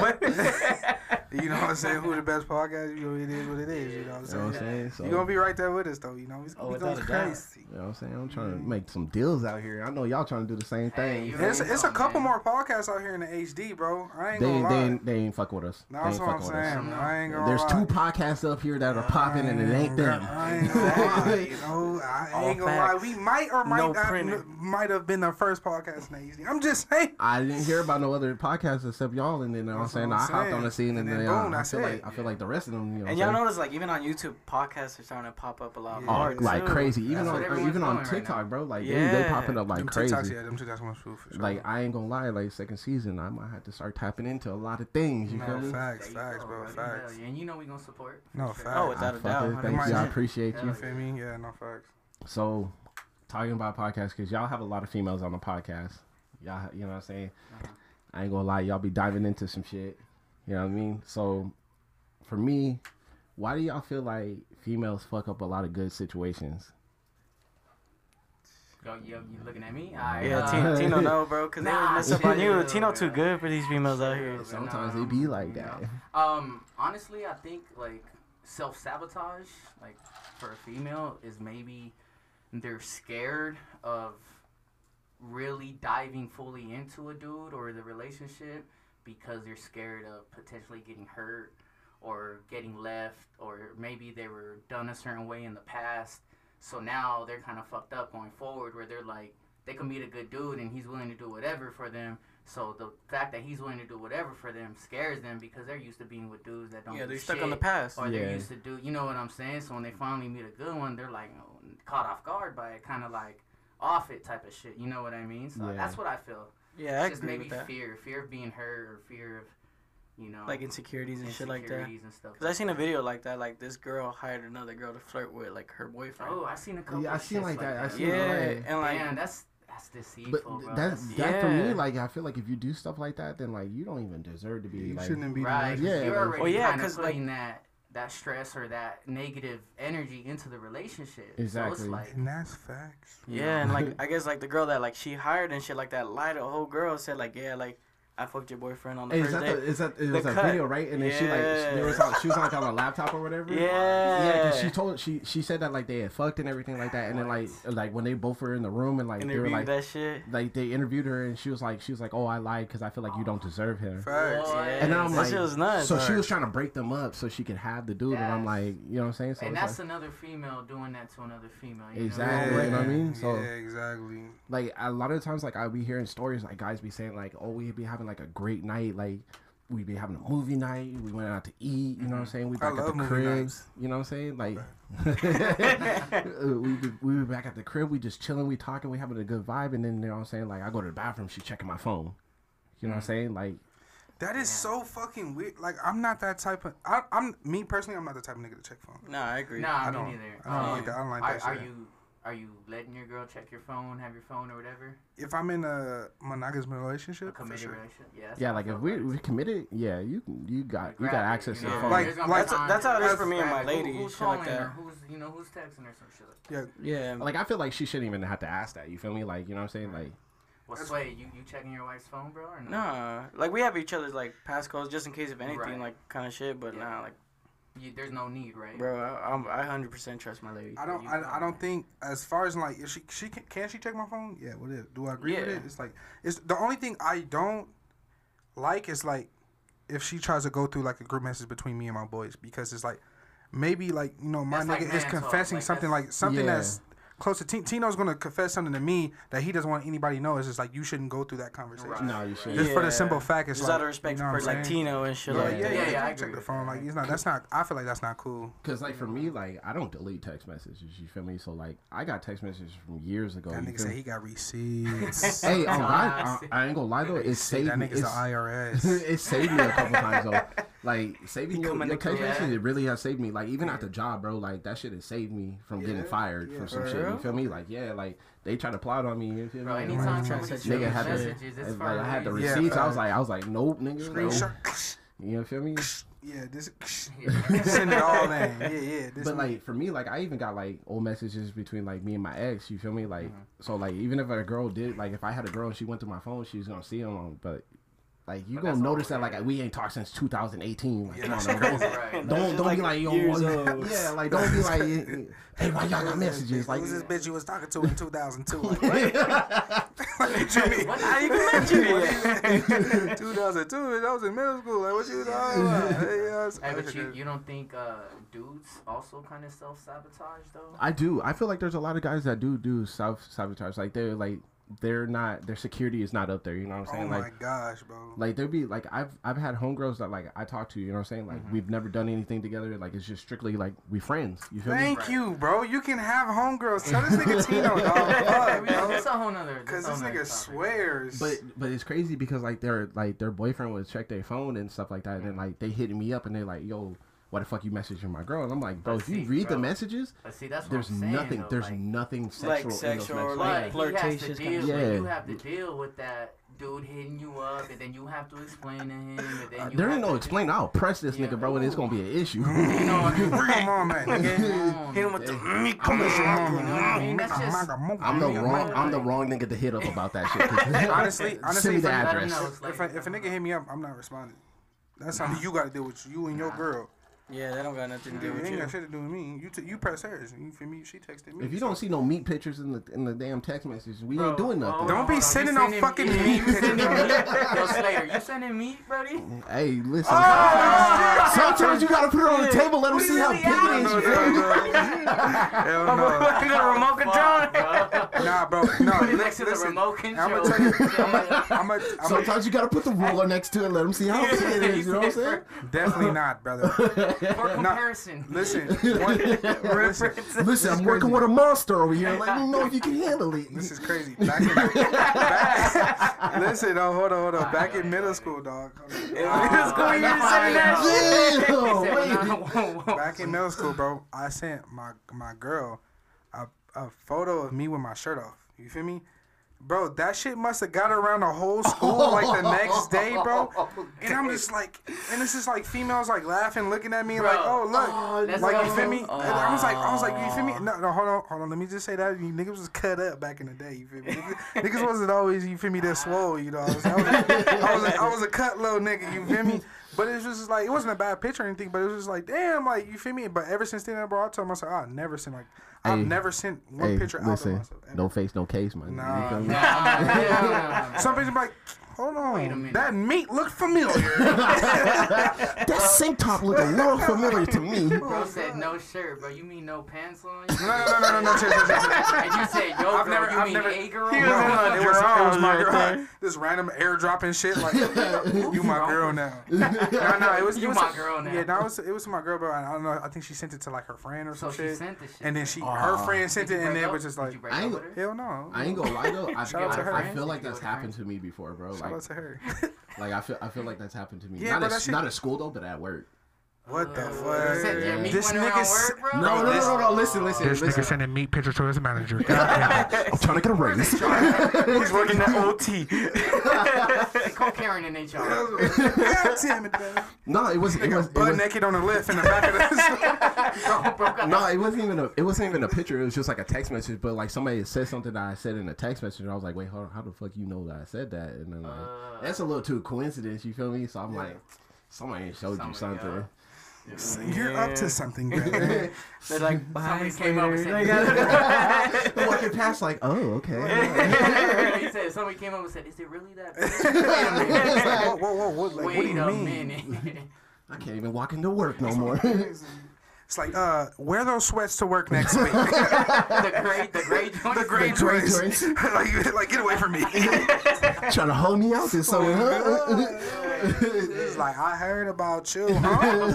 Budden. you know what I'm saying? Who the best podcast? You know, it is what it is. You know what I'm You saying? know what I'm saying? So, You gonna be right there with us though. You know, it's Oh, going without a doubt. crazy. you know what I'm saying? I'm trying to make some deals out here. I know y'all trying to do the same thing. you It's, it's a couple man. more podcasts out here in the HD, bro. I ain't They, gonna ain't- lie. they, ain't, they ain't fuck with us. No, that's what I'm fuck us. saying. I ain't gonna There's lie. two podcasts up here that are popping, and it ain't them. I ain't gonna lie. You know, I ain't gonna lie. We might or might No not printer. might have been the first podcast in the HD. I'm just saying. I didn't hear about no other podcasts except y'all, and then you know what I'm saying I hopped on the scene, and, And then then uh, boom, I feel it. like I feel like the rest of them, You know, and y'all saying? notice, like, even on YouTube, podcasts are starting to pop up a lot Oh, more. like too. crazy. Even That's on what or everyone's even on doing right TikTok, bro. Like they, they popping up like them crazy. TikToks, yeah, them TikToks was food for sure. Like I ain't gonna lie, like second season, I might have to start tapping into a lot of things. You feel no me? facts, facts, bro, facts. And you know we gonna support. No For facts. Oh, without a fuck doubt, it. Thank you. I appreciate you. You feel me? Yeah, no facts. So, talking about podcasts, because y'all have a lot of females on the podcast. Y'all, you know what I'm saying? I ain't gonna lie, y'all be diving into some shit. You know what I mean? So, for me, why do y'all feel like females fuck up a lot of good situations? Yo, yo, you looking at me? Alright, Yeah, uh, Tino, Tino know, bro, because they Nah, would mess up on you. chill, Tino too good for these females out here. Chill. Sometimes no, they be like you that. know. Um, honestly, I think like self sabotage, like for a female, is maybe they're scared of really diving fully into a dude or the relationship because they're scared of potentially getting hurt or getting left or maybe they were done a certain way in the past. So now they're kind of fucked up going forward where they're like they can meet a good dude and he's willing to do whatever for them. So the fact that he's willing to do whatever for them scares them because they're used to being with dudes that don't Yeah, they're stuck shit, on the past. or they're used to do you know what I'm saying? So when they finally meet a good one, they're like oh, caught off guard by it, kind of like off it type of shit. You know what I mean? So Yeah. that's what I feel. Yeah, I It's just agree maybe with that. fear, fear of being hurt or fear of you know Like insecurities and shit like that. insecurities and stuff. Because I seen a video like that. Like this girl hired another girl to flirt with, like her boyfriend. Oh, I seen a couple. Yeah, I of seen shits like that. I that. seen yeah, like- and like Man, that's that's deceitful, But bro. that's That's- that for me. Like I feel like if you do stuff like that, then like you don't even deserve to be You like. shouldn't be right. Yeah, Yeah, you're like- already Well, yeah, kind of 'cause, like- that that stress or that negative energy into the relationship. So Exactly. it's like, And that's facts. Yeah, and like I guess like the girl that like she hired and shit like that lied to a whole girl said like yeah like I fucked your boyfriend on the Hey, is first that day. the, is that it The was a cut. video right? And then she like Yeah. she was on, she was like on a laptop or whatever. yeah, Yeah, 'cause she told she she said that like they had fucked and everything like that, and then like like when they both were in the room and like they they were like that shit. like they interviewed her and she was like she was like oh I lied because I feel like you don't deserve him. Facts. boy, And then I'm that like, shit was nuts. so she was trying to break them up so she could have the dude, and I'm like, you know what I'm saying? So and that's like, another female doing that to another female. You Exactly, Know? you know what I mean? So- yeah, exactly. like a lot of times, like I'll be hearing stories like guys be saying like, oh, we'd be having like a great night, like we'd be having a movie night, we went out to eat, you know what I'm saying? We back at the movie crib, nights. you know what I'm saying? Like we be, we were back at the crib, we just chilling, we talking, we having a good vibe, and then you know what I'm saying? Like I go to the bathroom, she checking my phone, you know what I'm saying? Like That is so fucking weird. Like I'm not that type of. I, I'm me personally. I'm not the type of nigga to check phone. Nah, I agree. Nah, I me don't- neither. I don't Um, like that. I don't like are, that Are shit. you are you letting your girl check your phone, have your phone or whatever? If I'm in a monogamous relationship, for committed sure. relationship? Yeah. yeah, like if we about we committed, yeah, you you got you grab got access you to know? the phone. Like- There's like- times that's how it is for me and my grab it. Who- lady, Who's shit like calling her? Who's you know who's texting her some shit? Like, Yeah, Yeah, like I feel like she shouldn't even have to ask that. You feel me? Like you know what I'm saying? Like well, Sway, you you checking your wife's phone, bro, or no? nah, like we have each other's like passcodes just in case of anything Right. like kind of shit. But Yeah. nah, like You, there's no need, right? bro, I, I'm I hundred percent trust my lady. I don't. I, I don't think as far as like if she she can, can she check my phone? Yeah. What is? Do I agree with Yeah. it? It's like it's the only thing I don't like is like if she tries to go through like a group message between me and my boys because it's like maybe like you know my That's like nigga is confessing like, something like something Yeah. that's close to Tino. Tino's gonna confess something to me that he doesn't want anybody to know. It's just like you shouldn't go through that conversation. No, you shouldn't. Just for the simple fact, it's Just like out of respect you know for I'm like? Tino and shit Yeah, like yeah, that. yeah. Yeah, yeah, I check agree the phone. Like, it's not. That's not. I feel like that's not cool. Cause like for me, like I don't delete text messages. You feel me? So like I got text messages from years ago. That you nigga feel said he got receipts. Hey, oh, I, I, I ain't gonna lie though. It saved that me. nigga's the IRS. it saved me a couple times though. Like saving your, coming your text court. message, it really has saved me. Like even at the job, bro. Like that shit has saved me from getting fired yeah. for some For shit. You feel me? Like yeah, like they try to plot on me. You feel Bro, me? anytime Right. somebody Nigga sends had the- messages, it's Like, I had the a Yeah, receipts. I was like, I was like, nope, nigga. no. Screenshot. You feel me? Yeah, this. Send it all in. Yeah, yeah. This But like for me, like I even got like old messages between like me and my ex. You feel me? Like mm-hmm. so, like even if a girl did, like if I had a girl and she went to my phone, she was gonna see them. Um, but like you But gonna notice that like we ain't talked since 2018. Like, Yeah, come on, that's don't, Right. don't don't be like like yo, what- yeah, like don't be like, hey, why y'all got messages? Like Who's this bitch you was talking to in 2002? Like, what? what you mean? How you mention it? 2002, I was in middle school. Like, what you talking about? Hey, yeah, Hey, but you, you don't think uh, dudes also kind of self sabotage though? I do. I feel like there's a lot of guys that do do self sabotage. Like they're like they're not their security is not up there. You know what I'm saying? Oh my like gosh, bro. like there be like I've I've had homegirls that like I talk to, you know what I'm saying? Like mm-hmm. we've never done anything together. Like it's just strictly like we friends. You feel me? Thank you, bro. You can have homegirls. Tell this nigga Tino, dog. Fuck, bro. That's a whole nother. Because this a whole nother nigga topic. swears. But but it's crazy because like their like their boyfriend would check their phone and stuff like that, and then like they hitting me up and they're like, "Yo, why the fuck you messaging my girl?" And I'm like, "Bro, But if you see, read the messages, But see, that's what there's I'm saying, nothing though, there's like, nothing sexual Like in those sexual or, messages." like, But he has flirtatious kind of- Yeah. you have to deal with that dude hitting you up, and then you have to explain to him, and then Uh, there ain't no to- explain. I'll press this Yeah. nigga, bro, and it's gonna be an issue. You know, Bring him on, man. Nigga. Hit him with the me I'm the come wrong, you know what I mean? That's just- I'm the wrong. I'm the wrong nigga to hit up about that shit. Honestly, honestly, the if I- address. know. It's like- If a, if a nigga hit me up, I'm not responding. That's something you gotta deal with you and your girl. Yeah, that don't got nothing to do It with ain't got shit to do with me. You t- you press hers. You feel me? She texted me. If you so- don't see no meat pictures in the in the damn text messages, we Bro, ain't doing oh, nothing. Don't hold be on, sending no sending- fucking yeah, meat you sending pictures. meat? Yo, Slater, you sending meat, buddy? Hey, listen. Oh, Sometimes you gotta put it on the table. Let them see how big it is. you feel? Hell no. You got remote control? Nah, bro. No, Put it next to the listen. remote I'm control. gonna tell you. I'm gonna. I'm gonna. I'm Sometimes you gotta put the ruler next to it. Let them see how big it is. You know what I'm saying? definitely not, brother. For comparison. Listen. One, listen. Listen, I'm working with a monster over here. Let me know if you can handle it. This is crazy. Back in, back, listen, oh, hold on, hold on. Back in middle school, dog. Middle school, you just saying that shit? Yeah, He said, wait. "Nah, whoa, whoa." Back in middle school, bro, I sent my my girl a, photo of me with my shirt off. You feel me? Bro, that shit must have got around the whole school like the next day, bro. And I'm just like, and it's just like females like laughing, looking at me Bro. like, oh look, Let's like you feel me? And I was like, I was like, you feel me? No, no, hold on, hold on. Let me just say that you niggas was cut up back in the day. You feel me? Niggas, wasn't always, you feel me, that swole. You know, I was, I was, I was, a, I was a cut little nigga. You feel me? But it was just like it wasn't a bad picture or anything. But it was just like, damn, like you feel me? But ever since then, bro, I told myself, I'll never send like, I've Hey. never sent one Hey, picture out of listen, myself. ever. no face, no case, man. You Nah, feel? Nah, I'm like, yeah, yeah, Some people like, hold Wait a on, minute. that meat looked familiar. That sink top look a little familiar to me. Bro said no shirt, bro. You mean no pants on? no, no, no, no, no, no, and you said yo, I've girl. never- you I've mean never- a girl? He was No, in it like was, it was my girl. there. This random airdropping shit, like you my girl now. No, no, it was You my girl now. Yeah, no, it was it was my girl, but I don't know. I think she sent it to like her friend or So she sent the shit. And then she, Aw. her friend sent it, you and break then it was just like, I ain't hell no. I ain't gonna lie though. I, Shout out to her. I feel like that's happened to me before, bro. Shout Like, out to her. like I feel I feel like that's happened to me. Yeah, not but at that not at school though, but at work. What the fuck? said your meat This nigga, work. No, no, no, no, no. Listen, listen, this listen. nigga sending meat pictures to his manager. God damn it. I'm trying to get a raise. He's working at OT. Call Karen in HR. God damn it, man. no, it was it was it Butt was naked on the lift in the back of the. Bro, broke up. no, it wasn't even a it wasn't even a picture. It was just like a text message. But like somebody said something that I said in a text message, and I was like, wait, hold on, how the fuck you know that I said that? And then like Uh. that's a little too coincidence. You feel me? So I'm like, somebody ain't showed you Somebody, something. You're up to something, brother. They're like, bye, Somebody came up and Slater. said, They got- Walking past, like, oh, okay. he said somebody came up and said, "Is it really that?" bad?" Wait a minute. It's like, whoa, whoa, whoa, what, like, Wait what do you a mean? minute. I can't even walk into work no more. It's like, uh, wear those sweats to work next week. the gray, the gray joints. the gray gray joints. joints. like, like, get away from me. Trying to hold me out this summer, huh? It's like, I heard about you, huh?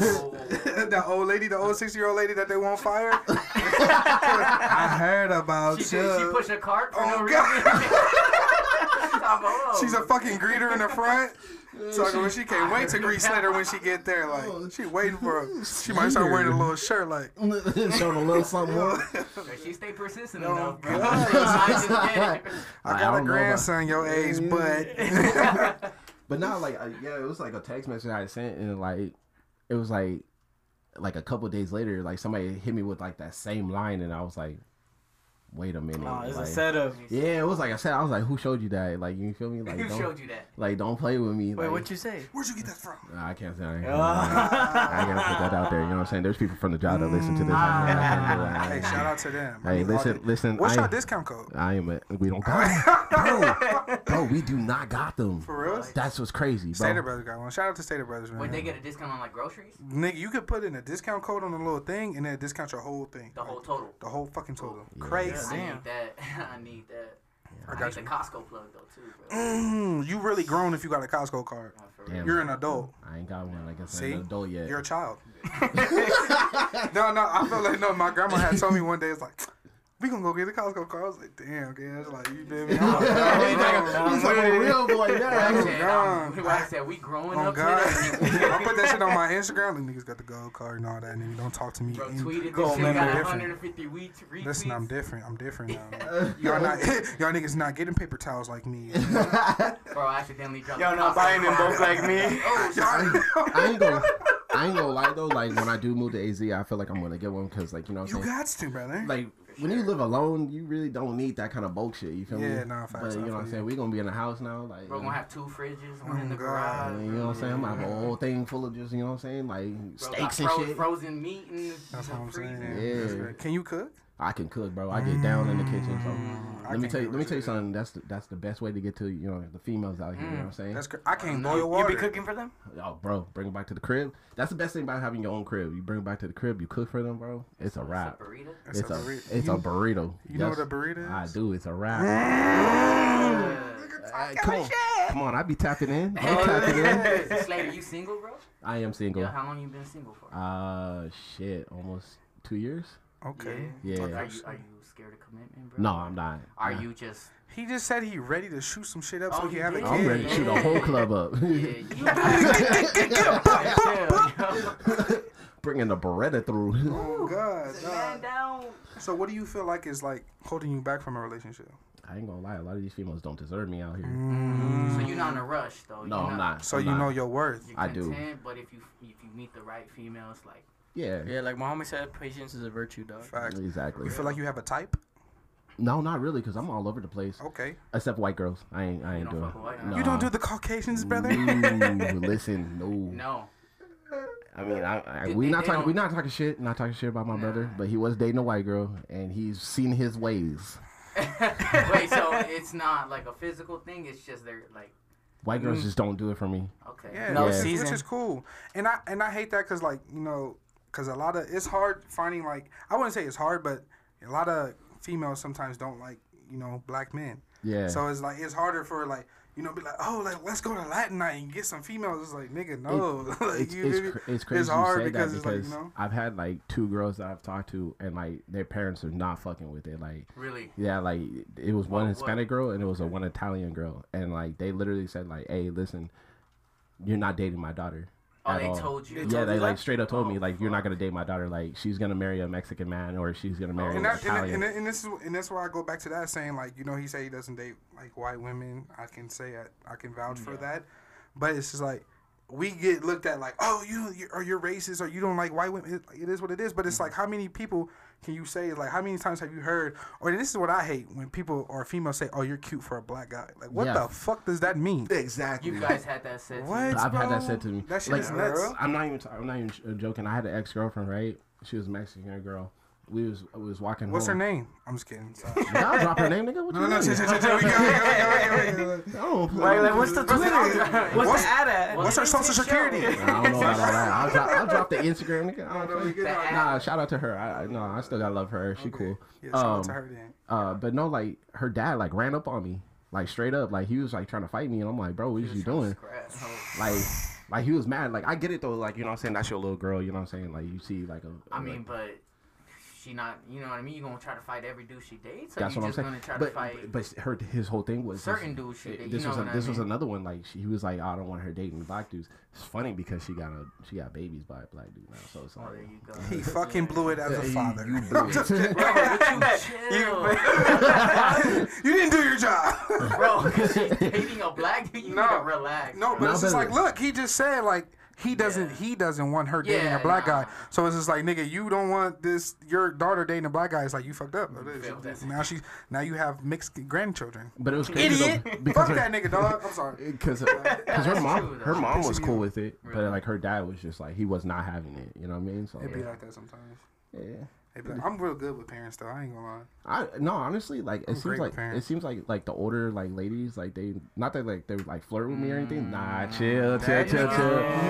the old lady, the old 60 year old lady that they won't fire. I heard about She, you. did, she pushed a cart for Oh, no God. reason. She's a fucking greeter in the front. So when she can't wait to greet Slater when she get there, like oh, she waiting for her. She might start wearing a little shirt, like Showing a little something more. If she stay persistent Oh, enough, bro. I just. I I got a don't about- grandson your age, but But not like, I, yeah, it was like a text message I sent, and like, it was like, like a couple days later, like somebody hit me with like that same line, and I was like, wait a minute. Oh, it's like, a setup. Yeah, it was like I said. I was like, who showed you that? Like, you feel me? Like, Who don't, showed you that? like, don't play with me. Wait, like, what you say? where'd you get that from? Nah, I can't say. I ain't, gonna, I ain't gonna put that out there. You know what I'm saying? There's people from the job that listen to this. I can't do. Hey, shout out to them. Hey, listen, listen. What's I, your discount code? I am. A, we don't got them, bro. Bro, we do not got them. For real? That's what's crazy, Stater. Brothers got one. Shout out to Stater Brothers, man. Would they get a discount on like groceries? Nigga, you could put in a discount code on the little thing and then discount your whole thing. The whole total. The whole fucking total. Yeah. Crazy. I Damn. need that. I need that. I I, got need you. the Costco plug though too, bro. Mm, you really grown if you got a Costco card. Damn. You're an adult. I ain't got one. I guess See? I'm an adult yet. You're a child. no, no, I feel like no. My grandma had told me one day, it's like, we gonna go get a Costco card. I was like, damn, okay. It's like you feel me? I'm like, oh, He's like a real boy I now. said, God. um, I said we growing Oh up God! I put that shit on my Instagram. The niggas got the gold card and all that. Nigga, don't talk to me. Bro, tweeted Go, this shit, man, got I'm different. 150 retweets. retweets. Listen, I'm different. I'm different now. y'all not, y'all niggas not getting paper towels like me. Bro, I accidentally dropped Y'all not buying them both like me. Oh, sorry. I ain't gonna. I ain't gonna lie though. Like when I do move to AZ, I feel like I'm gonna get one because, like, you know, what You I'm saying? got to, brother. like when you live alone, you really don't need that kind of bulk shit. You feel me? Yeah, nah, facts, But you I know what I'm saying? you. We gonna be in the house now, like. Bro, gonna have two fridges, one oh in the Oh, God. garage. you know what I'm saying? I'm gonna have a whole thing full of just, you know what I'm saying, like Bro, steaks and fro- shit. Frozen meat and That's what I'm saying. Yeah. That's. Can you cook? I can cook, bro. I get down in the kitchen. So mm. Mm, let me tell you, let me tell you something. That's the, that's the best way to get to you know the females out here. You know what I'm saying? That's great. I can't boil You be cooking for them? Oh, bro, bring it back to the crib. That's the best thing about having your own crib. You bring it back to the crib, you cook for them, bro. It's a wrap. burrito. It's It's a a burrito. it's You- a burrito. You know what a burrito I do. It's a wrap. Uh, come on, come on. I be tapping in. I be tapping in. Slater, you single, bro? I am single. Yeah, how long you been single for? Uh, shit, almost two years. Okay. Yeah. Are you, are you scared of commitment, bro? No, I'm not. Are Nah. you just? He just said he ready to shoot some shit up Oh, so he he have a kid. I'm ready to shoot a whole club up. Bringing the Beretta through. Oh God. Man down. So what do you feel like is like holding you back from a relationship? I ain't gonna lie. A lot of these females don't deserve me out here. Mm. So you're not in a rush, though. No, you're I'm not. So I'm you not. know your worth. You're I do. But if you if you meet the right females, like Yeah. Yeah, like my homie said, patience is a virtue, dog. Fact. Exactly. You feel like you have a type? No, not really, cause I'm all over the place. Okay. Except white girls. I ain't. I ain't don't doing. fuck with white Nah. You don't do the Caucasians, brother. No, listen, no. no. I mean, I, I, They- we they- not they talking. don't- We not talking shit. Not talking shit about my brother. But he was dating a white girl, and he's seen his ways. Wait, so it's not like a physical thing. It's just they're like White Mm. girls just don't do it for me. okay. Yeah, No which is- season. which is cool. And I and I hate that because like you know because a lot of it's hard finding like I wouldn't say it's hard, but a lot of females sometimes don't like you know black men. Yeah. So it's like it's harder for like you know be like oh like let's go to Latin night and get some females. It's like nigga no, like, it's, you it's, feel cr- it's crazy hard you say because that it's like because you know I've had like two girls that I've talked to, and like their parents are not fucking with it. Like, Really? yeah, like it was one What- Hispanic girl and it was a one Italian girl, and like they literally said like, "Hey, listen, you're not dating my daughter." Oh, they all." told you. yeah, they you like that? straight up told me Oh, like, "You're not gonna date my daughter. Like, she's gonna marry a Mexican man or she's gonna marry and an that, and, Italian." and, and this is and that's why I go back to that saying like you know he say he doesn't date like white women. I can say I, I can vouch for that, but it's just like we get looked at like oh you you- or you're racist or you don't like white women. It, it is what it is. But it's mm-hmm. like how many people can you say like how many times have you heard or this is what I hate when people or females say oh you're cute for a black guy. Like what Yeah. the fuck does that mean? exactly. You guys had that said. to What? you. I've had that said to me. That shit like, is nuts. I'm not even. I'm not even uh, joking. I had an ex girlfriend, right? She was a Mexican girl. We was we was walking. What's her name? I'm just kidding. Sorry. Nah, I'll drop her name, nigga. What No, you no, mean? shit. We. Oh, Like, like, what's the Twitter? What's, What's- the ad at? What's her social security? I don't know about all that. I'll drop, I'll drop the Instagram, nigga. I don't know. Nah, shout out to her. I, I no, I still gotta love her. She cool. Yeah, shout out to Um, her then. Uh, but no, like her dad like ran up on me, like straight up, like he was like trying to fight me, and I'm like, bro, what is you doing? Like, like he was mad. Like I get it though. Like you know what I'm saying. That's your little girl. You know what I'm saying. Like you see like a. I like- mean, but she not. You know what I mean? You gonna try to fight every dude she dates? Or That's you what I'm just saying. gonna try But, to fight? but her his whole thing was Certain this, dudes she it- date, This you was a, what I this was another one. Like she, he was like, I don't want her dating black dudes. It's funny because she got a she got babies by a black dude now. So it's Oh, like. there you go. He fucking blew it as a father. you blew it. Chill, You didn't do your job. bro. Because she's dating a black dude. You No. need to relax. No, but No, it's just like, look, he just said like he doesn't Yeah. he doesn't want her dating Yeah, a black nah. guy. So it's just like, nigga, you don't want this your daughter dating a black guy. It's like you fucked up. feel that. Now she's now you have mixed grandchildren. But it was crazy Idiot. though, because Fuck her, that nigga, dog. I'm sorry. Because her mom, her mom was cool with it, but like her dad was just like he was not having it. You know what I mean? So It be yeah. like that sometimes. yeah. It be like, I'm real good with parents though. I ain't gonna lie. I no honestly like it I'm seems like it seems like like the older like ladies like they not that like they would like flirt with me or anything. Nah, mm, chill, chill, chill, nigga-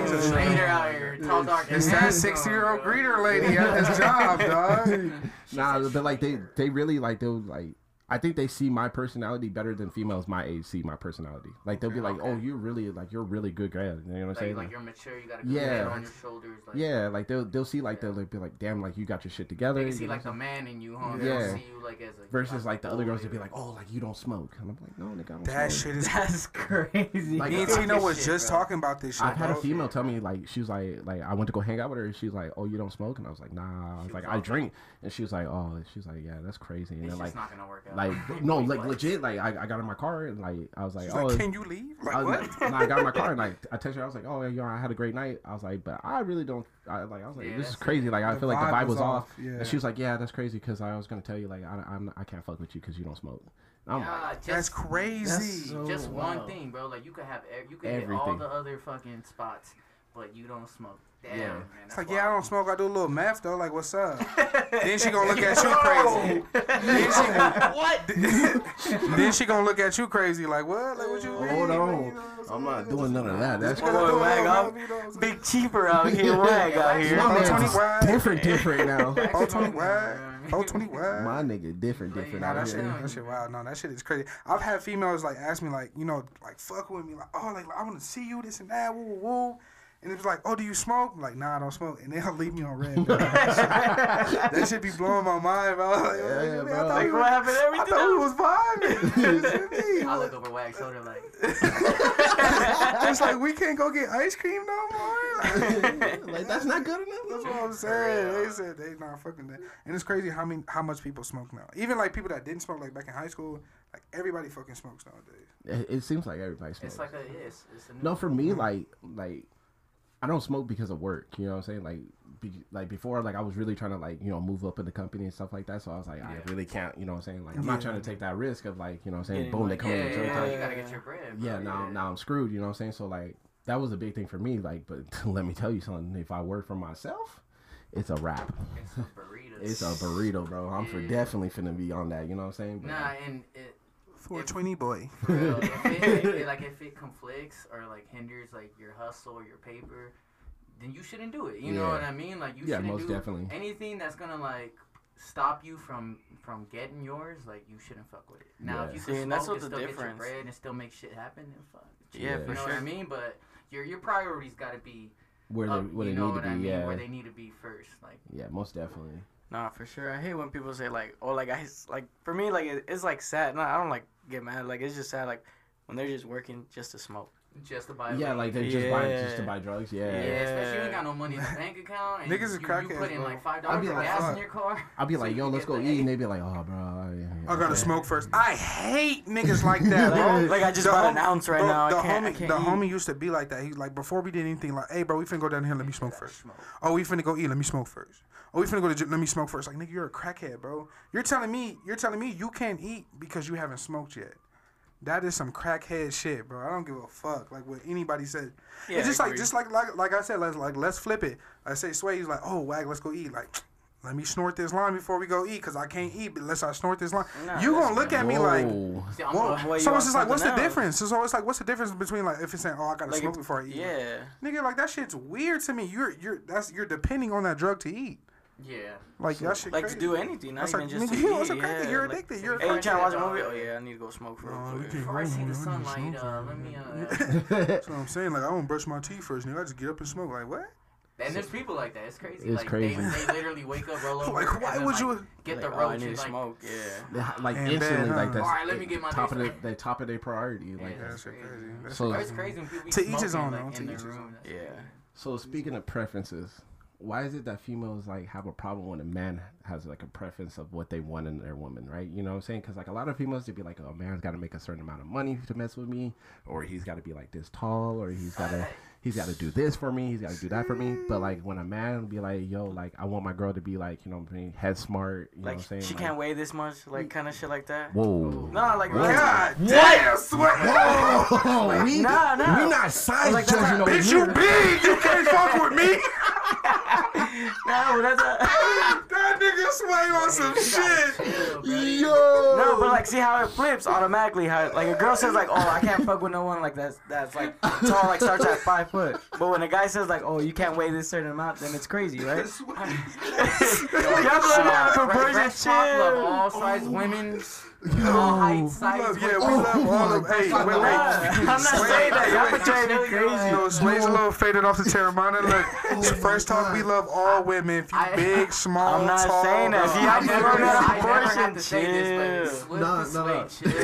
chill. He's a Later out here, tall, dark. It's that sixty year old greeter lady at his job, dog. Nah, but like they they really like they'll like I think they see my personality better than females my age see my personality. Like they'll be like, oh, Okay. oh, you're really like you're a really good guy. You know what I'm Like, saying? like Like, you're mature, you got a good Yeah. on your shoulders. Like, yeah, like they'll they'll see like they'll be like, damn, like you got your shit together. They see like what the man in you, huh? Yeah. They don't see you like as a Versus like the other girls, they'd be like, "Oh, like you don't smoke," and I'm like, "No, nigga, I don't That smoke." shit is. That's crazy. Like, Me and I- Tino was shit, just bro. talking about this shit. I've had a female tell me like she was like like I went to go hang out with her and she's like, "Oh, you don't smoke?" and I was like, "Nah." I was like, "I drink," and she was like, "Oh," she's like, "Yeah, that's crazy." And It's then just like not gonna work out. Like no Wait, like what? legit like I, I got in my car and like I was like, She's "Oh." like, can you leave? Like I was what? like, nah, I got in my car and like I texted her. I was like, "Oh, yeah, yo, I had a great night." I was like, "But I really don't." I like I was like, Yeah, "This is crazy." Like I feel like the vibe vibe was was off. off, yeah. And she was like, "Yeah, that's crazy because I was gonna tell you like I I'm, I can't fuck with you because you don't smoke." And I'm like, just, That's crazy. so Just one thing, bro. Like you could have, ev- you could hit all the other fucking spots, but you don't smoke. Damn, Yeah. man. It's like, yeah, I don't smoke. I do a little meth though. Like, what's up? then she gonna look at you crazy. then she What? then she gonna look at you crazy. Like, what? Like, what you mean? Hold Like, on. you know I'm I'm not doing none of that. That's What Boy, I do, wag I up. don't know, you know what I'm? Big cheaper out here, wag out here. My Oh, 20 is wide. different, different now. Oh, 20 wide. Oh, 20 wide. My nigga, different, different Nah, out that shit, here. that shit wild. No, that shit is crazy. I've had females like ask me like, you know, like fuck with me, like, oh, like I want to see you, this and that, woo, woo, woo. And it was like, oh, do you smoke? I'm like, nah, I don't smoke. And they'll leave me on red. bro. that shit be blowing my mind, bro. Like, Yeah, man, I bro. thought Like, we what was- I thought we was vibing. I look over wax soda like. it's like we can't go get ice cream no more. like that's not good enough. That's what I'm saying. They said they not fucking that. And it's crazy how many how much people smoke now. Even like people that didn't smoke like back in high school, like everybody fucking smokes nowadays. It, it seems like everybody smokes. It's like a yes. It's a no, for me, like like I don't smoke because of work. You know what I'm saying? Like be, like before, like I was really trying to like you know move up in the company and stuff like that. So I was like, I really can't. You know what I'm saying? Like I'm not trying to take that risk of like you know what I'm saying. Getting, Boom, they come Yeah, in. yeah, and yeah, yeah, you gotta get your bread. Bro. yeah, now now I'm screwed. You know what I'm saying? So like that was a big thing for me. Like, but let me tell you something. If I work for myself, it's a wrap. It's a burrito. It's a burrito, bro. I'm for Yeah. definitely finna be on that. You know what I'm saying? But, Nah, and it, 420 boy. for real, if it, if it, like if it conflicts or like hinders like your hustle or your paper, then you shouldn't do it. You know what I mean? Like you Yeah, shouldn't most do definitely. anything that's gonna like stop you from from getting yours. Like you shouldn't fuck with it. Now Yeah. if you See, can and smoke that's what and the still get your bread and still make shit happen, then fuck. Yeah, Yeah. for You know sure. what I mean? But your your priorities gotta be where they up, where they need what to I be. mean? Yeah, Where they need to be first. Like yeah, most definitely. Nah, for sure. I hate when people say like, oh, like I like for me like it, it's like sad. No, I don't like get mad. Like it's just sad. Like when they're just working just to smoke. Just to buy. Yeah, weed. like they just buy just to buy drugs. Yeah, Yeah. especially you ain't got no money in the bank account. And Niggas is you, you crackheads, put in bro. like five I'd dollars be for like, gas fuck. in your car. I'll be so like, yo, let's go eat, and they be like, oh, bro. I, I gotta smoke first. I hate niggas like that, bro. Like, like I just The bought hom- an ounce right bro, now. The I can't, homie, I can't the eat. homie used to be like that. He's like, before we did anything, like, hey, bro, we finna go down here. Let me smoke first. Oh, we finna go eat. Let me smoke first. Oh, we finna go to gym. Let me smoke first. Like, nigga, you're a crackhead, bro. You're telling me, you're telling me you can't eat because you haven't smoked yet. That is some crackhead shit, bro. I don't give a fuck like what anybody said. Yeah, it's just like just like like like I said, let's like let's flip it. I say Sway, he's like, oh wag, let's go eat. Like, let me snort this line before we go eat because I can't eat unless I uh, snort this line. Nah, you that's gonna look at me like, Whoa. See, I'm whoa. a- Well, you so it's just like, what's the something difference? So it's like, what's the difference between like if it's saying, oh, I gotta Like, smoke if- before I eat? yeah. Nigga, like that shit's weird to me. You're you're that's you're depending on that drug to eat. Yeah. Like that shit. Like crazy. to do anything, not That's even like, just to nigga, you also eat. crazy. Yeah, You're like- addicted. You're Hey, you crazy. trying to watch a movie? Oh yeah, I need to go smoke for No, real quick. Before I see the man. sunlight, Smoke uh, for let me. Uh, That's what I'm saying. Like I don't brush my teeth first, nigga. I just get up and smoke. Like what? and there's people like that. It's crazy. It's like crazy. They, they literally wake up, roll over. Like why would like, you? get the Like, oh, I need and like? smoke. Yeah. Like And instantly, bad, like that's Alright, let me get my top of face the, top of their priority. Like, Yeah. That's crazy. crazy. That's So- crazy. it's crazy when people be To each his own, like, in To their each his room. own. Yeah. So speaking of preferences, why is it that females like have a problem when a man has like a preference of what they want in their woman, right? You know what I'm saying? Because like a lot of females, they'd be like, "Oh, a man's got to make a certain amount of money to mess with me, or he's got to be like this tall, or he's got to he's got to do this for me, he's got to do that for me." But like when a man be like, "Yo, like I want my girl to be like, you know, what I'm saying, head smart," you know Like what I'm saying? she Like, can't weigh this much, like kind of shit like that. Whoa. No, like God damn, swear. Whoa, we, Nah, nah. we not size Like, judging over Bitch, you big. You can't fuck with me. No, that's a, That nigga swing on some shit. Yo. no, but like see how it flips automatically. How like a girl says like, oh, I can't fuck with no one like that's that's like tall, like starts at five foot. But when a guy says like, oh, you can't weigh this certain amount, then it's crazy, right? Y'all blow me out of proportion. Breast love all size women, oh. All heights, sizes. Yeah, we love all of. Hey, wait, wait. I'm not saying that. Y'all portraying me crazy. Yo, Sway's a little faded off the Teremana. Look, Fresh Talk, we love all women. If you I- big, small, I'm not tall. saying that. See, I I'm never, blown out of I never have proportion. to say this, Chill. but Nah, Swift nah, and Sway, chill,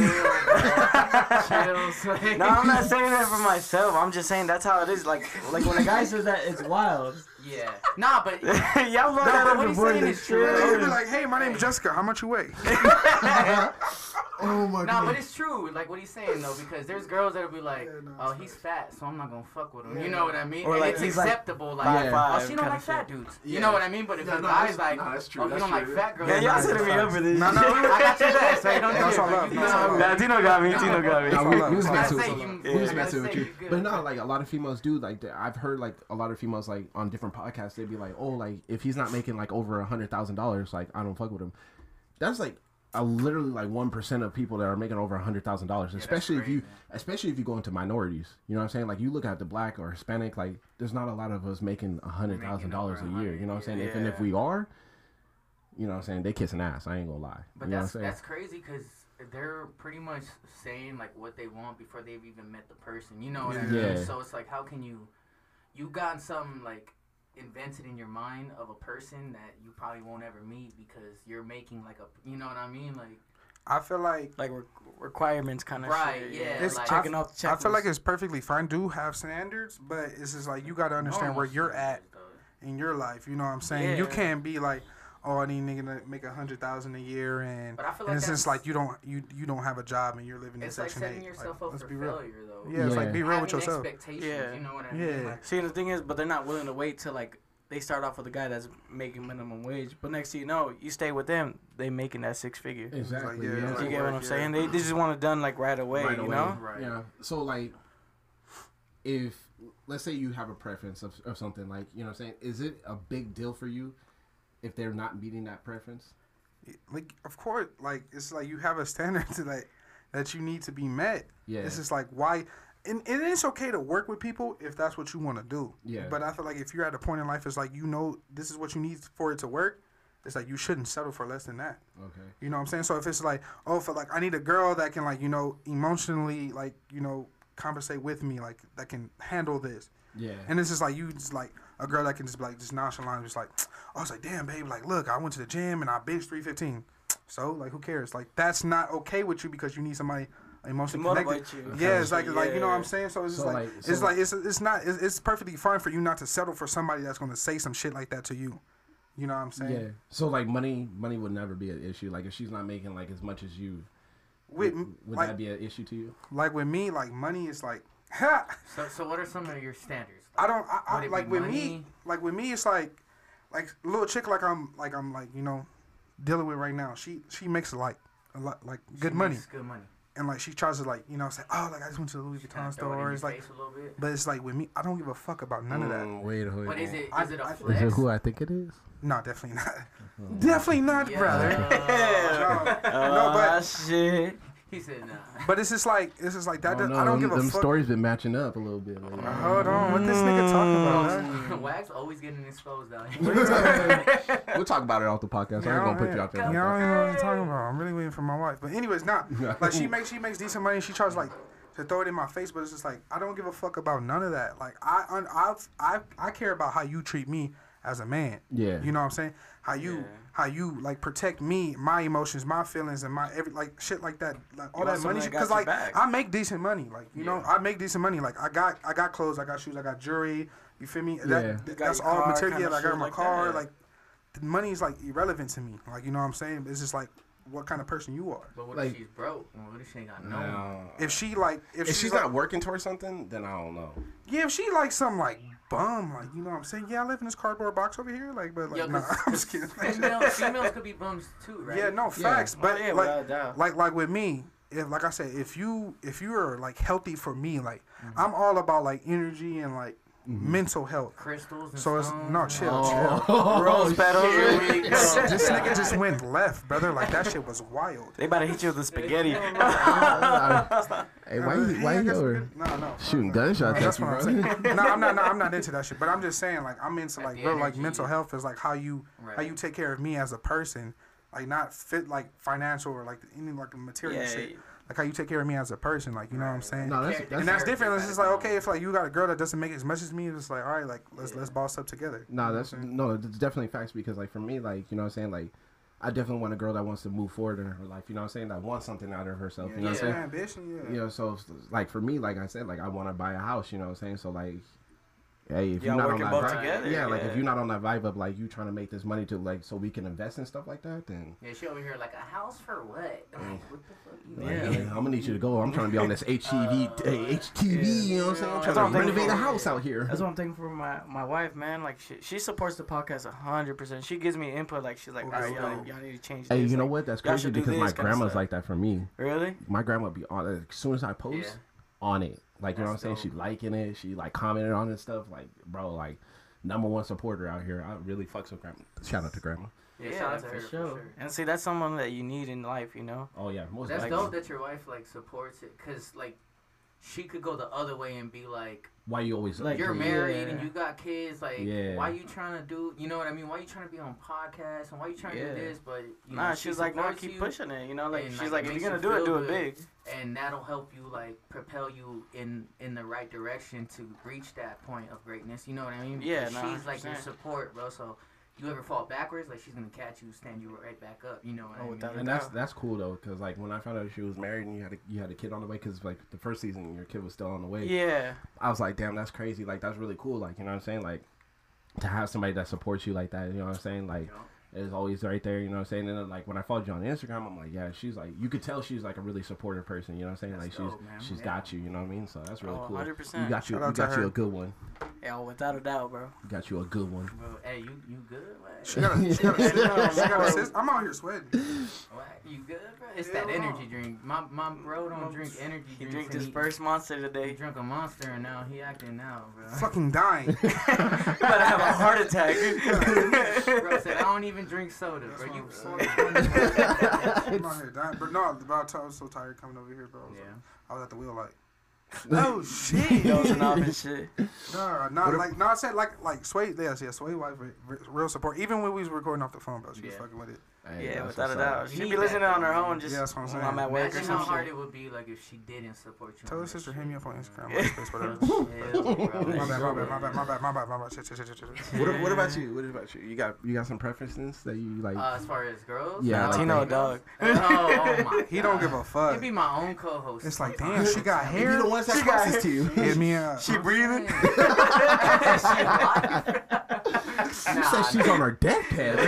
chill, Sway. No, I'm not saying that for myself. I'm just saying that's how it is. Like, like when a guy says that, it's wild. Yeah, nah, but Y'all blow No, out but what he's saying is true. He'd be like, "Hey, my name's Jessica. How much you weigh?" Oh my god. Nah, but it's true. Like what he's saying though, because there's girls that'll be like, Yeah, no, "Oh, he's fat, so I'm not gonna fuck with him." You know what I mean? Or and like it's he's like acceptable. Like, five, oh, five she don't kinda like fat shit. dudes. Yeah. You know what I mean? But if Yeah, a no, guy's that's- like, no, that's true, "Oh, you don't like fat girls," Yeah, y'all setting me up for this. No, no, I got your back, so you don't That's do all love. You That's all know, love. Nah, Tino got me. Tino got me. Nah, we, we was I meant you- We was I meant with you. you. But no, like a lot of females do. Like I've heard like a lot of females like on different podcasts. They'd be like, "Oh, like if he's not making like over a hundred thousand dollars, like I don't fuck with him." That's like a literally like one percent of people that are making over a hundred thousand dollars. Especially if you, especially if you go into minorities. You know what I'm saying? Like you look at the black or Hispanic. Like there's not a lot of us making a hundred thousand dollars a year. You know what I'm saying? If, and if we are, you know what I'm saying? They kissing ass. I ain't gonna lie. But you know that's what I'm saying? that's crazy because they're pretty much saying like what they want before they've even met the person. You know what I mean? Yeah. So it's like, how can you, you got something like invented in your mind of a person that you probably won't ever meet because you're making like a, you know what I mean? Like, I feel like Like re- requirements kind of Right, shit. yeah, it's like- checking off the I feel like it's perfectly fine. Do have standards, but it's just like you got to understand where you're at though. in your life. You know what I'm saying? You can't be like, "Oh, I need nigga to make a hundred thousand a year," and But I feel and like it's just that's- like you don't you you don't have a job and you're living in It's like Section Eight. yourself Like, up let's for be real. failure, though. Yeah, it's like be real with yourself. Expectations, Yeah. you know what I Yeah. mean? Like, See, the thing is, but they're not willing to wait till like they start off with a guy that's making minimum wage, but next thing you know, you stay with them, they making that six figure. exactly. yeah, yeah. it's You like get what I'm yeah. saying? They, they just want it done like right away, right you away. know? Right. Yeah. So like, if let's say you have a preference of, of something like you know, what I'm saying, is it a big deal for you if they're not meeting that preference? like of course like it's like you have a standard to that that you need to be met Yeah. it's just like why and, and it's okay to work with people if that's what you want to do Yeah. but i feel like if you're at a point in life it's like you know this is what you need for it to work it's like you shouldn't settle for less than that Okay. you know what i'm saying so if it's like oh for like i need a girl that can like you know emotionally like you know compensate with me like that can handle this Yeah. and it's just like you just like a girl that can just be like just nonchalant, just like I was like, damn babe, like look, I went to the gym and I bench three fifteen. So like who cares? Like that's not okay with you because you need somebody emotionally To connected. you. Yeah, it's like like you know what I'm saying. So it's just So, like, like, it's like it's it's not it's, it's perfectly fine for you not to settle for somebody that's gonna say some shit like that to you. You know what I'm saying? Yeah. So like money, money would never be an issue. Like if she's not making like as much as you, With would like that be an issue to you? like with me, like money is like. Ha! So, so what are some of your standards? I don't. I, I like with money? me. Like with me, it's like, like little chick. Like I'm. Like I'm. Like you know, dealing with right now. She she makes like a lot like good She money, makes Good money. and like she tries to like you know say oh like I just went to the Louis Vuitton store. It's like, a little bit. but it's like with me, I don't give a fuck about none of that. Mm, Wait, wait. But is it I- is it a I- Is it who I think it is? No, definitely not. definitely not, Yeah. brother. No, Oh, but shit. He said nah. but it's just like it's just like that. Oh, I no, don't give a them fuck. stories been matching up a little bit. Like, Hold on, what this nigga talking about? Mm. man? Wax always getting exposed out here. we'll talk about it off the podcast. I ain't gonna put you out there. Yeah, like I don't know what I'm talking about. I'm really waiting for my wife. But anyways, not like she makes she makes decent money. She tries like to throw it in my face, but it's just like I don't give a fuck about none of that. Like I I I I care about how you treat me as a man. Yeah. You know what I'm saying? How you how you like protect me, my emotions, my feelings, and my every like shit like that. Like all You that money, someone because like back. I make decent money. Like you know, I make decent money. Like I got I got clothes, I got shoes, I got jewelry. You feel me? Yeah. That, You that's all car, material. kinda Like, I got shit my like that, car. yeah. Like the money is like irrelevant to me. Like you know what I'm saying? It's just like what kind of person you are. But what Like- if she's broke? What if she ain't got no? No. If she like, if, If she's, she's like, not working towards something, then I don't know. yeah, if she like some like bum, like you know what I'm saying? Yeah, I live in this cardboard box over here. Like, but like, Yo, nah, 'cause- I'm just kidding. Females, females could be bums too, right? Yeah, no facts. But Oh, yeah, like, without a doubt. like, like with me, if like I said, if you if you are like healthy for me, like Mm-hmm. I'm all about like energy and like Mm-hmm. mental health. Crystals. And So it's stones no chill, Oh. chill. Rose petals. this, this nigga just went left, brother. Like that shit was wild. They about to hit you with the spaghetti. hey, why you why Yeah, you over No, no. shooting gunshots That's at you, what I'm bro? saying. no, I'm not. No, I'm not into that shit. But I'm just saying, like, I'm into like the real, like mental health is like how you how you take care of me as a person, like not fit like financial or like any like material Yeah, shit. Yeah. Like how you take care of me as a person, like you know what I'm saying. No, that's, that's and that's character different. It's just like okay, if like you got a girl that doesn't make as much as me, it's like all right, like let's let's boss up together. No, that's no, it's definitely facts because like for me, like you know what I'm saying, like I definitely want a girl that wants to move forward in her life. You know what I'm saying? That wants something out of herself. You know what I'm saying? ambition, yeah. You know, so like for me, like I said, like I want to buy a house. You know what I'm saying? So like, hey, if Y'all you're not on working that both vibe, together, yeah, like yeah. if you're not on that vibe of like you trying to make this money to like so we can invest in stuff like that, then Yeah, she over here like a house for what? I'm like, what the fuck you like, yeah, I'm gonna need you to go. I'm trying to be on this HGTV, Uh, hey, HGTV. You know what I'm saying? I'm trying I'm to renovate a house out here. That's what I'm thinking for my, my wife, man. Like she she supports the podcast hundred percent. She gives me input. Like she's like, all right, y'all, y'all need to change. Hey, this. you know Like, what? That's crazy because my grandma's like that for me. Really? my grandma be on it as soon as I post Yeah. on it. Like you know what I'm saying? She liking it. She like commented on it and stuff. Like bro, like number one supporter out here. I really fucks with grandma. Shout out to grandma. Yeah, Yeah, shout out to for her for sure. sure. And see, that's someone that you need in life, you know. Oh yeah, most That's likely. dope that your wife like supports it, cause like she could go the other way and be like, Why you always Like, you're yeah. married and you got kids, like Yeah. why you trying to do, you know what I mean? Why you trying to be on podcasts and why you trying to do this? But you Nah, know, she she like, no, keep you, pushing it. You know, like and, she's like, like, if you're gonna you do it, do it big. and that'll help you like propel you in in the right direction to reach that point of greatness. You know what I mean? Yeah, nah, she's like your support, bro. So you ever fall backwards, like she's gonna catch you, stand you right back up. You know what Oh, I mean? without a And that's that's cool though, cause like when I found out she was married and you had a you had a kid on the way, cause like the first season your kid was still on the way. Yeah. I was like, damn, that's crazy. Like that's really cool. Like you know what I'm saying? Like to have somebody that supports you like that. You know what I'm saying? Like You know? Is always right there. You know what I'm saying? And then like when I followed you on Instagram, I'm like, yeah, she's like, you could tell she's like a really supportive person. You know what I'm saying? That's like dope, she's man. she's Yeah. got you. You know what I mean? So that's really Oh, cool. 100%. You got you. You out to got you a good one. Yeah, without a doubt, bro. You got you a good one. Bro, hey, you you good? What? She got a, she got a, she got a sis- I'm out here sweating. What? You good, bro? It's Hell that no. energy drink. My my bro don't drink energy He drinks. drinks and his he- first monster today. He today. drunk a monster and now he acting now, bro. Fucking dying. About to have a heart attack. bro said I don't even drink soda, bro. You what I'm out here dying. But no, about I was so tired coming over here, bro. I was, Yeah. like- I was at the wheel like, oh shit. Dozing off and shit. No, not like no. I said like like Sway. Yes, yeah. Sway wife, re- re- real support. Even when we was recording off the phone, bro, she was fucking with it. Hey, Yeah, without a doubt. She'd be listening that, on her own just Yeah, that's what I'm when saying. I'm at work or Imagine some how hard shit. it would be like if she didn't support you. Tell on her sister hit me up on Instagram, MySpace, whatever. My bad, my bad, my bad, my bad, my bad, my bad. Shit, shit, shit, shit, shit. What, what about you? What about you? You got you got some preferences that you like? Uh, as far as girls, Yeah, like Latino that. dog. Oh, oh my He don't give a fuck. He'd be my own co-host. It's like, damn, she got you hair. the ones that She got- closest to you. Hit me up. She breathing? You said she's on her deathbed.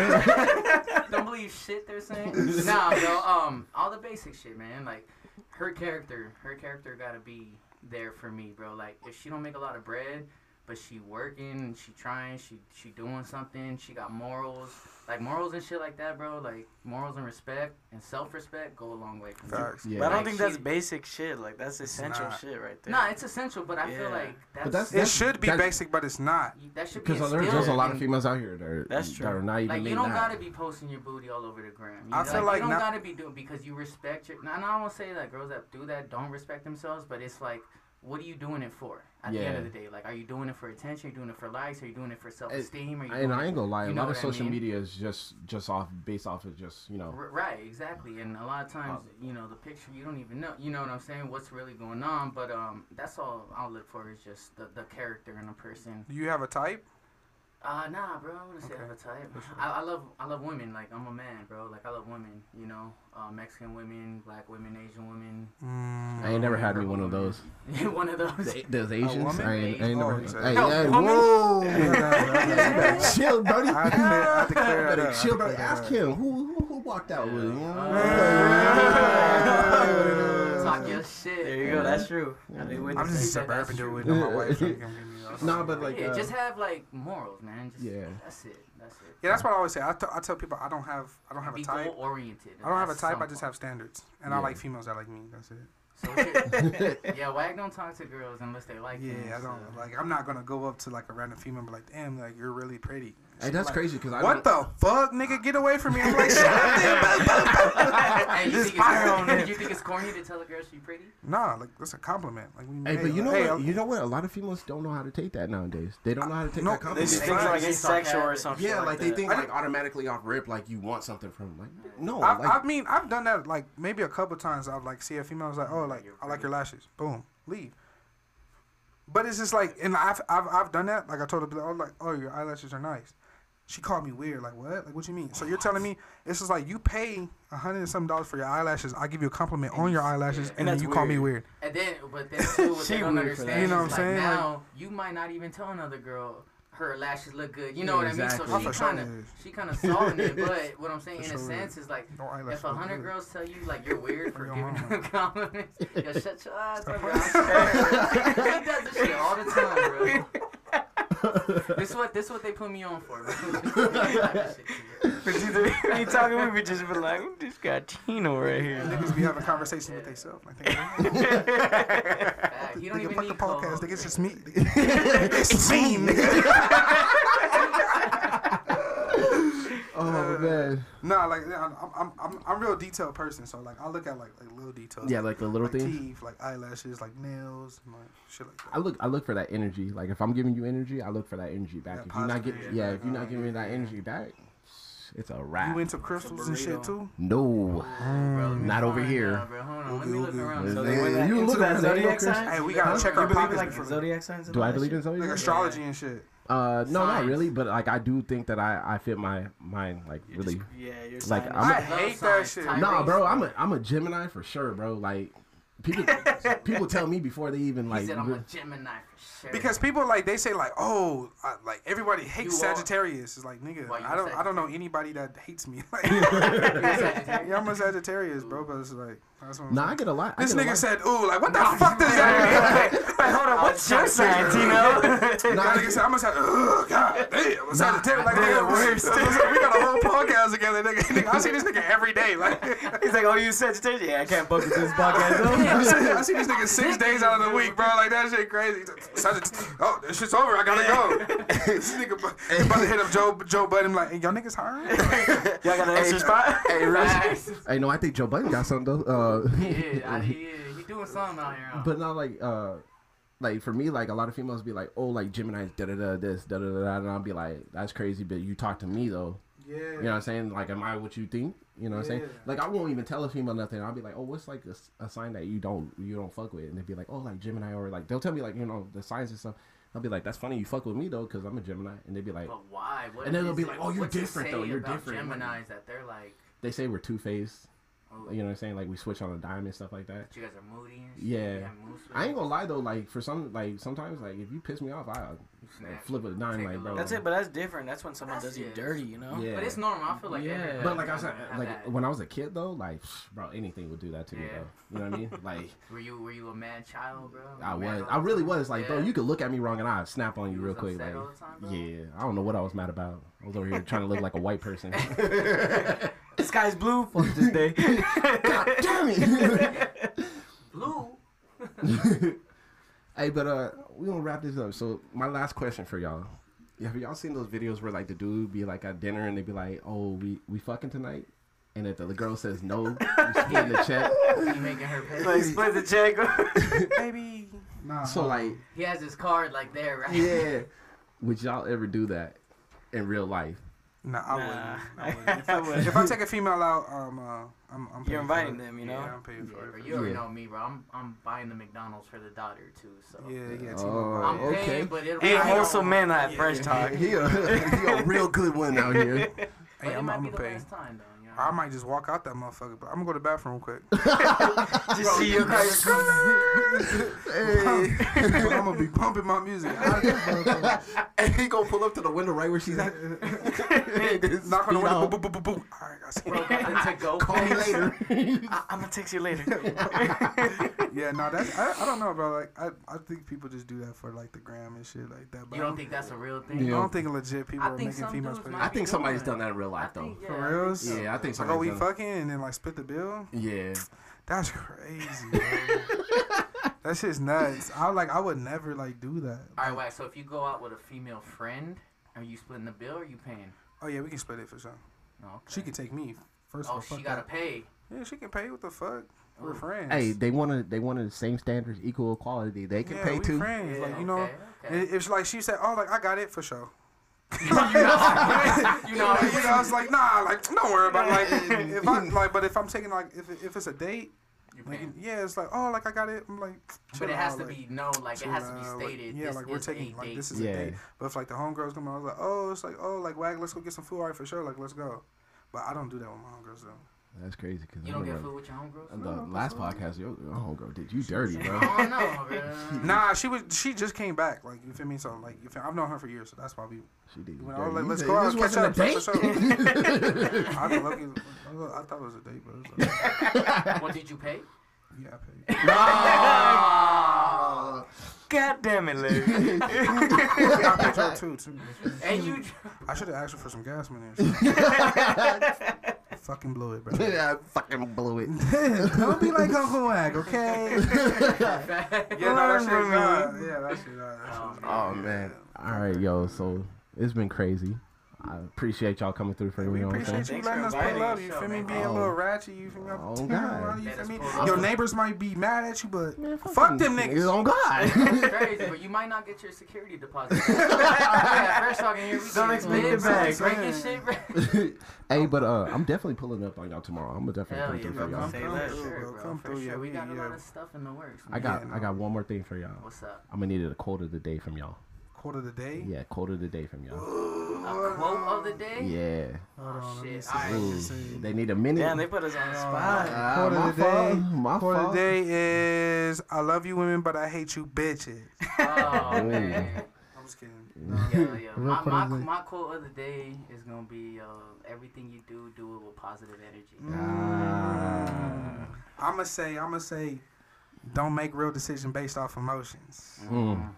Man. believe shit they're saying. nah, bro. Um, all the basic shit, man. Like her character, her character gotta be there for me, bro. Like if she don't make a lot of bread, but she working, she trying, she she doing something, she got morals, like morals and shit like that, bro. Like morals and respect and self respect go a long way. Facts. Yeah. But I don't Like, think that's she- basic shit. Like that's essential not. shit right there. Nah, it's essential, but I feel like that's, But that's- It should be That's- basic, but it's not. that should be Because there's, there's a lot of females out here that are, That's true. that are not even Like you don't that. gotta be posting your booty all over the gram. You, I like, feel like you don't now- gotta be doing because you respect your. Now, I don't wanna say that girls that do that don't respect themselves, but it's like, what are you doing it for? At the end of the day, like, are you doing it for attention? Are you doing it for likes? Are you doing it for self esteem? Are And I ain't gonna lie, a lot of what I social mean? media is just just off based off of just you know. R- Right, exactly, and a lot of times, you know, the picture you don't even know. You know what I'm saying? What's really going on? But um, that's all I'll look for is just the, the character in a person. Do you have a type? Uh, nah, bro. I wouldn't say I have a type. sure. I, I love I love women. Like I'm a man, bro. Like I love women. You know, uh, Mexican women, black women, Asian women. Mm, I ain't never had me one of those. One of those. The- Those Asians, woman? I ain't, I ain't Oh, never. Hey, No, hey, whoa! Yeah, that- that- You better chill, buddy. I had to clear, I had to clear that Better up. chill, I buddy. had Ask him who who, who walked out with him. You Uh, Talk your shit. There you go. That's true. Yeah. They I'm just a suburban true. dude. You know, my wife. Don't give me that. Nah, but like, yeah, uh, just have like morals, man. Just, Yeah. That's it. That's it. Yeah, that's what I always say. I, t- I tell people I don't have I don't have a Be type. goal oriented. I don't have a type. I just have standards, and I like females that like me. That's it. So yeah, Wag don't talk to girls unless they like you. Yeah, them. I don't so- like. I'm not gonna go up to like a random female and be like, "Damn, like you're really pretty." Hey, that's Like, crazy because I What don't- the fuck, nigga? Get away from me! I'm like, shit. hey, you think, fire on it's, it. you think it's corny to tell a girl she's pretty? Nah, like that's a compliment. Like we. Hey, made, but you know hey, what? You know what? A lot of females don't know how to take that nowadays. They don't know how to take No, that they compliment. They think like She's it's sexual or something. yeah, like, they think I like automatically off rip, like you want something from. Like no, I, like I mean, I've done that like maybe a couple times. I've like see a female, I was like, oh, like I like your lashes. Boom, leave. But it's just like, and I've I've, I've done that. Like I told her, oh, like oh, your eyelashes are nice. She called me weird. Like what? Like what you mean? So you're telling me it's just like you pay a hundred and some dollars for your eyelashes. I give you a compliment on your eyelashes, And and, then that's you call me weird. weird. And then, but then too, what She they don't weird for that. understand You know what I'm like saying? Like- now you might not even tell another girl her lashes look good. You know Yeah, what I mean? So Oh, she kind of she kind of sawing it. But what I'm saying For in a sense is like No if a hundred girls tell you like you're weird for Your giving mama. them compliments, yo, shut your ass up, bro. He does this shit all the time, bro. This what this what they put me on for. But you, you talking, we be just be like, "Who this got Tino right here. Niggas be having conversations with themselves. They, Fact. He don't nigga, even fuck the podcast. co-host. Nigga, it's just me. it's me, nigga. Oh man, Nah, like yeah, I'm, I'm, I'm, I'm a real detailed person, so like I look at like like little details. yeah, like the little like things. teeth, like eyelashes, like nails, and like shit like that. I look, I look for that energy. Like if I'm giving you energy, I look for that energy back. That if you're not positive getting, yeah, energy. if you're not giving me that energy back, it's a wrap. You into crystals and shit too? no, Bro, Not over here. out, bro. Hold on, let me look around. So Yeah, they you look at- there ain't no zodiac Chris- sign? Hey, we gotta Huh? check our pockets like zodiac signs? do I believe in zodiac? like astrology and shit. Uh, no, not really. But like I do think that I, I fit my mine like You're really. just- yeah, you're Like, I'm a- I hate that shit. Tyrese. Nah, bro, I'm a I'm a Gemini for sure, bro. Like people people tell me before they even He like. said I'm a Gemini for sure. Because people like they say like, oh, I, like everybody hates You Sagittarius. It's like nigga, Why, you don't, I don't know anybody that hates me. Like, You're a Sagittarius? yeah, I'm a Sagittarius, bro. But it's like that's what I'm Nah, I get a lot. I This get a nigga lot. said, ooh, like what the fuck does that mean? Wait, hold on. What's your sign, Tino? Nah, nigga said, I'm gonna say, Ugh, God damn, I'm a Sagittarius. Like, I did nigga, the worst. we got a whole podcast together, nigga. Nigga, I see this nigga every day. Like, He's like, oh, you Sagittarius? Yeah, I can't fuck with this podcast. I see- I see this nigga six days out of the week, bro. Like that shit crazy. Sagittarius. Oh, this shit's over. I gotta go. this nigga about to hit up Joe Joe Budden. Like, hey, y'all niggas hiring? Y'all got an extra spot? Hey, Rich. Facts. Hey, no, I think Joe Budden got something though. Uh, He is. He. He doing something out here. but not like uh, like for me, like a lot of females be like, oh, like Gemini's da da da this da da da and I'll be like, that's crazy. But you talk to me though, Yeah. you know what I'm saying? Like, am I what you think? You know what I'm saying? Like, I won't even tell a female nothing. I'll be like, oh, what's like a sign that you don't you don't fuck with? And they'd be like, oh, like Gemini, or like they'll tell me like you know the signs and stuff. I'll be like, that's funny. You fuck with me though, because I'm a Gemini. And they'd be like, But why? What And then they'll be it- like, "Oh, you're what's different, though. You're different." Gemini's that they're like, they say we're two faced. You know what I'm saying? Like we switch on a dime and stuff like that. you guys are moody. Yeah. you have mood swings. I ain't gonna lie though, like for some, like sometimes, like if you piss me off, I snap. flip of the dime, a like, bro. That's it, but that's different. That's when someone That's- does you dirty, you know. Yeah. But it's normal. I feel like Yeah. But like I said, have like that. when I was a kid though, like bro, anything would do that to me, Yeah. bro. You know what I mean? Like Were you were you a mad child, bro? I was, I really was. Like, bro, you could look at me wrong and I snap on you, You real quick. Like, all the time, bro? yeah, I don't know what I was mad about. I was over here trying to look like a white person. The sky's blue. Fuck this day. God damn it! Blue. Hey, but uh, we gonna wrap this up. So my last question for y'all: Have y'all seen those videos where like the dude be like at dinner and they be like, "Oh, we we fucking tonight," and if the girl says no, you split the check. He making her pay. like split the check. Baby. Nah. So like, He has his card like there, right? yeah, would y'all ever do that in real life? Nah, I Nah. wouldn't. I wouldn't. If, I I, wouldn't. if I take a female out, um, uh, I'm, I'm You're inviting for them, you know? Yeah, I'm paying for bro, it. you already Yeah. know me, bro. I'm I'm buying the McDonald's for the daughter too. So Yeah, yeah. Oh, I'm T-Mobile. paying, okay. but it'll Hey, be wholesome on- man that Yeah. Fresh Talk. He a, he a real good one out here. Hey, it I'm, might I'm be the pay. last time though. You know? I might just walk out that motherfucker, but I'm gonna go to the bathroom real quick. Just see your credit hey. but I'm gonna be pumping my music. And he gonna pull up to the window right where she's at. Knock on the Speed window. off. Boom, boom, boom, boom, boom. All right, I see. Bro, got the to-go Call me later. I- I'm gonna text you later. Yeah, no, that's I, I don't know, bro. Like I, I think people just do that for like the gram and shit like that. But You don't think that's a real thing? I don't think legit people I are think making females dudes pay. I think somebody's doing done that in real life though. think, yeah, For I think reals? so. Yeah, I think Like, oh, we done. fucking and then like split the bill. Yeah. That's crazy. Bro. that shit's nuts. I like. I would never like do that. All right, wait. So if you go out with a female friend, are you splitting the bill or are you paying? Oh yeah, we can split it for sure. Okay. She can take me first of Oh, all. she fuck gotta that. pay. Yeah, she can pay. What the fuck? We're friends. Hey, they wanted they wanted the same standards, equal equality. They can yeah, pay we too. friends. Yeah, like you know, okay, okay. it- it's like she said, "Oh, like I got it for sure." You know, you know, I was like, nah, like don't worry about like if I like, but if I'm taking like if if it's a date, like yeah, it's like oh, like I got it. I'm like, But it has out, to like, be no, like it chill has to be out, like, stated. yeah, this like we're taking like date. this is Yeah. a date. But if like the homegirls come, I was like, oh, it's like oh, like Wag, let's go get some food. All right, for sure, like let's go. But I don't do that with my homegirls though. That's crazy. Cause You don't get food with your homegirls? The last podcast, yo, your homegirl did you dirty, bro. Oh no, bro. Nah, she was she just came back. Like you feel me? So like you feel, I've known her for years, so that's why we. She did you When. I was like, let's go out, this catch up. date? I, thought I thought it was a date, but it was like, What did you pay? yeah, I paid. Ah. God damn it, Larry. I paid her too. too. And you, I should have asked her for some gas money. Or something. Fucking blew it, bro. yeah, I fucking blew it. Don't be like Uncle Wag, okay? yeah, no, that shit, Learn nah, yeah, that shit, nah, that shit. Oh man. All right, yo. So it's been crazy. I appreciate y'all coming through for me. We You know what I'm saying? appreciate you letting for us pull inviting up. You feel me? Being a Oh. little ratchet. You feel me? Oh, God. You God. feel me? Your neighbors might be mad at you, but fuck them niggas. On God. It's crazy, but you might not get your security deposit. yeah, Fresh Talk in here, we Don't getting expect the bibs, bag. breaking shit, bro. hey, but uh, I'm definitely pulling up on y'all tomorrow. I'm gonna definitely Hell come yeah, through for y'all. Say through less. for sure, Bro, bro. come For through, sure. yeah, We we- got a lot of stuff in the works. I got Yeah, I got one more thing for y'all. What's up? I'm gonna need a quote of the day from y'all. Quarter of the day. Yeah, quote of the day from y'all. A quote of the day? Yeah. Hold on, Oh, shit. see. All right. Let me Ooh, they need a minute. Damn, they put us on the spot. Ah, Quote my of the fault. day. My Quote of the day is I love you women, but I hate you bitches. Oh, man. I'm just kidding. Yeah, yeah. My, quote my, of the day. my quote of the day is going to be uh, everything you do, do it with positive energy. Ah. I'ma say, I'ma say, don't make real decision based off emotions. Mm.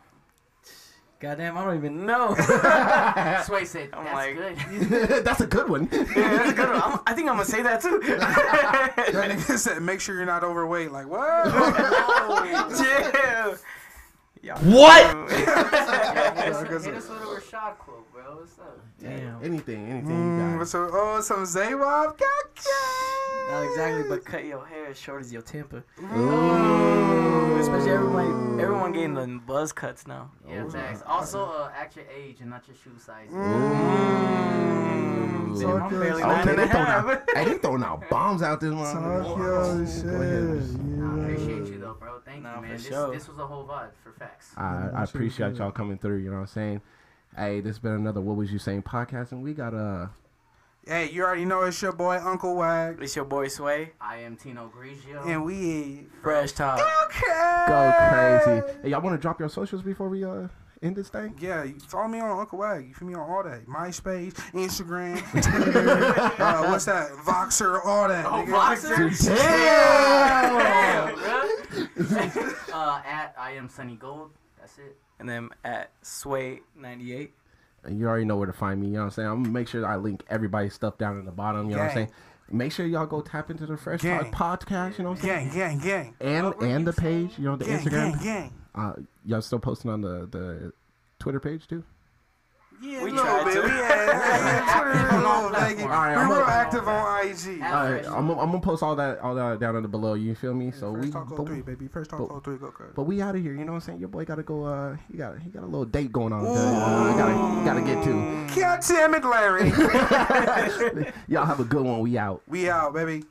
Goddamn, I don't even know. Sway said, I'm that's like- good. That's a good one. yeah, that's a good one. I'm, I think I'm gonna say that too. That nigga said, make sure you're not overweight. Like what? yeah. Yeah. Yeah, hit, us, hit us with a Rashad quote, bro. What's up? Damn. Anything, anything Mm, you got. so, oh, some Zaywab. Not exactly, but cut your hair as short as your temper. Ooh. Especially everyone, everyone getting the buzz cuts now. Yeah, thanks. Also, uh, act your age and not your shoe size. Ooh. Damn, I'm barely Okay, and they a throwing half. out, hey, they throwing out bombs out this one. Talk your shit. Nah, I appreciate you though, bro. Thank Nah, you, man. This, sure. this was a whole vibe for facts. I, I appreciate y'all coming through. You know what I'm saying? Hey, this has been another What Was You Saying podcast, and we got uh Hey, you already know it's your boy Uncle Wag, It's your boy Sway. I am Tino Grigio. and we Fresh Talk. okay. go crazy. Hey, y'all want to drop your socials before we uh in this thing? Yeah, you follow me on Uncle Wag. You feel me on all that. MySpace, Instagram, Twitter, uh, what's that? Voxer, all that. Oh, nigga. Voxer? Damn! uh, at I am Sonny Gold. That's it. And then at Sway98. And you already know where to find me. You know what I'm saying? I'm gonna make sure I link everybody's stuff down in the bottom. You know what I'm saying? Make sure y'all go tap into the Fresh Gang. Talk podcast. You know what I'm saying? Gang, gang, gang. And and the page. You know the Gang, Instagram. gang, gang. Uh, y'all still posting on the the Twitter page too? Yeah, We a little tried bit. to. We had Twitter is a little vague. All right, We're I'm real active on IG. All right, I'm, I'm gonna post all that all that down in the below. You feel me? So First we, talk but, 03, baby. Fresh Talk but- 03, go, go. but we out of here. You know what I'm saying? Your boy gotta go. Uh, he got he got a little date going on. today. Uh, gotta gotta get to. God damn it, Larry. Y'all have a good one. We out. we out, baby.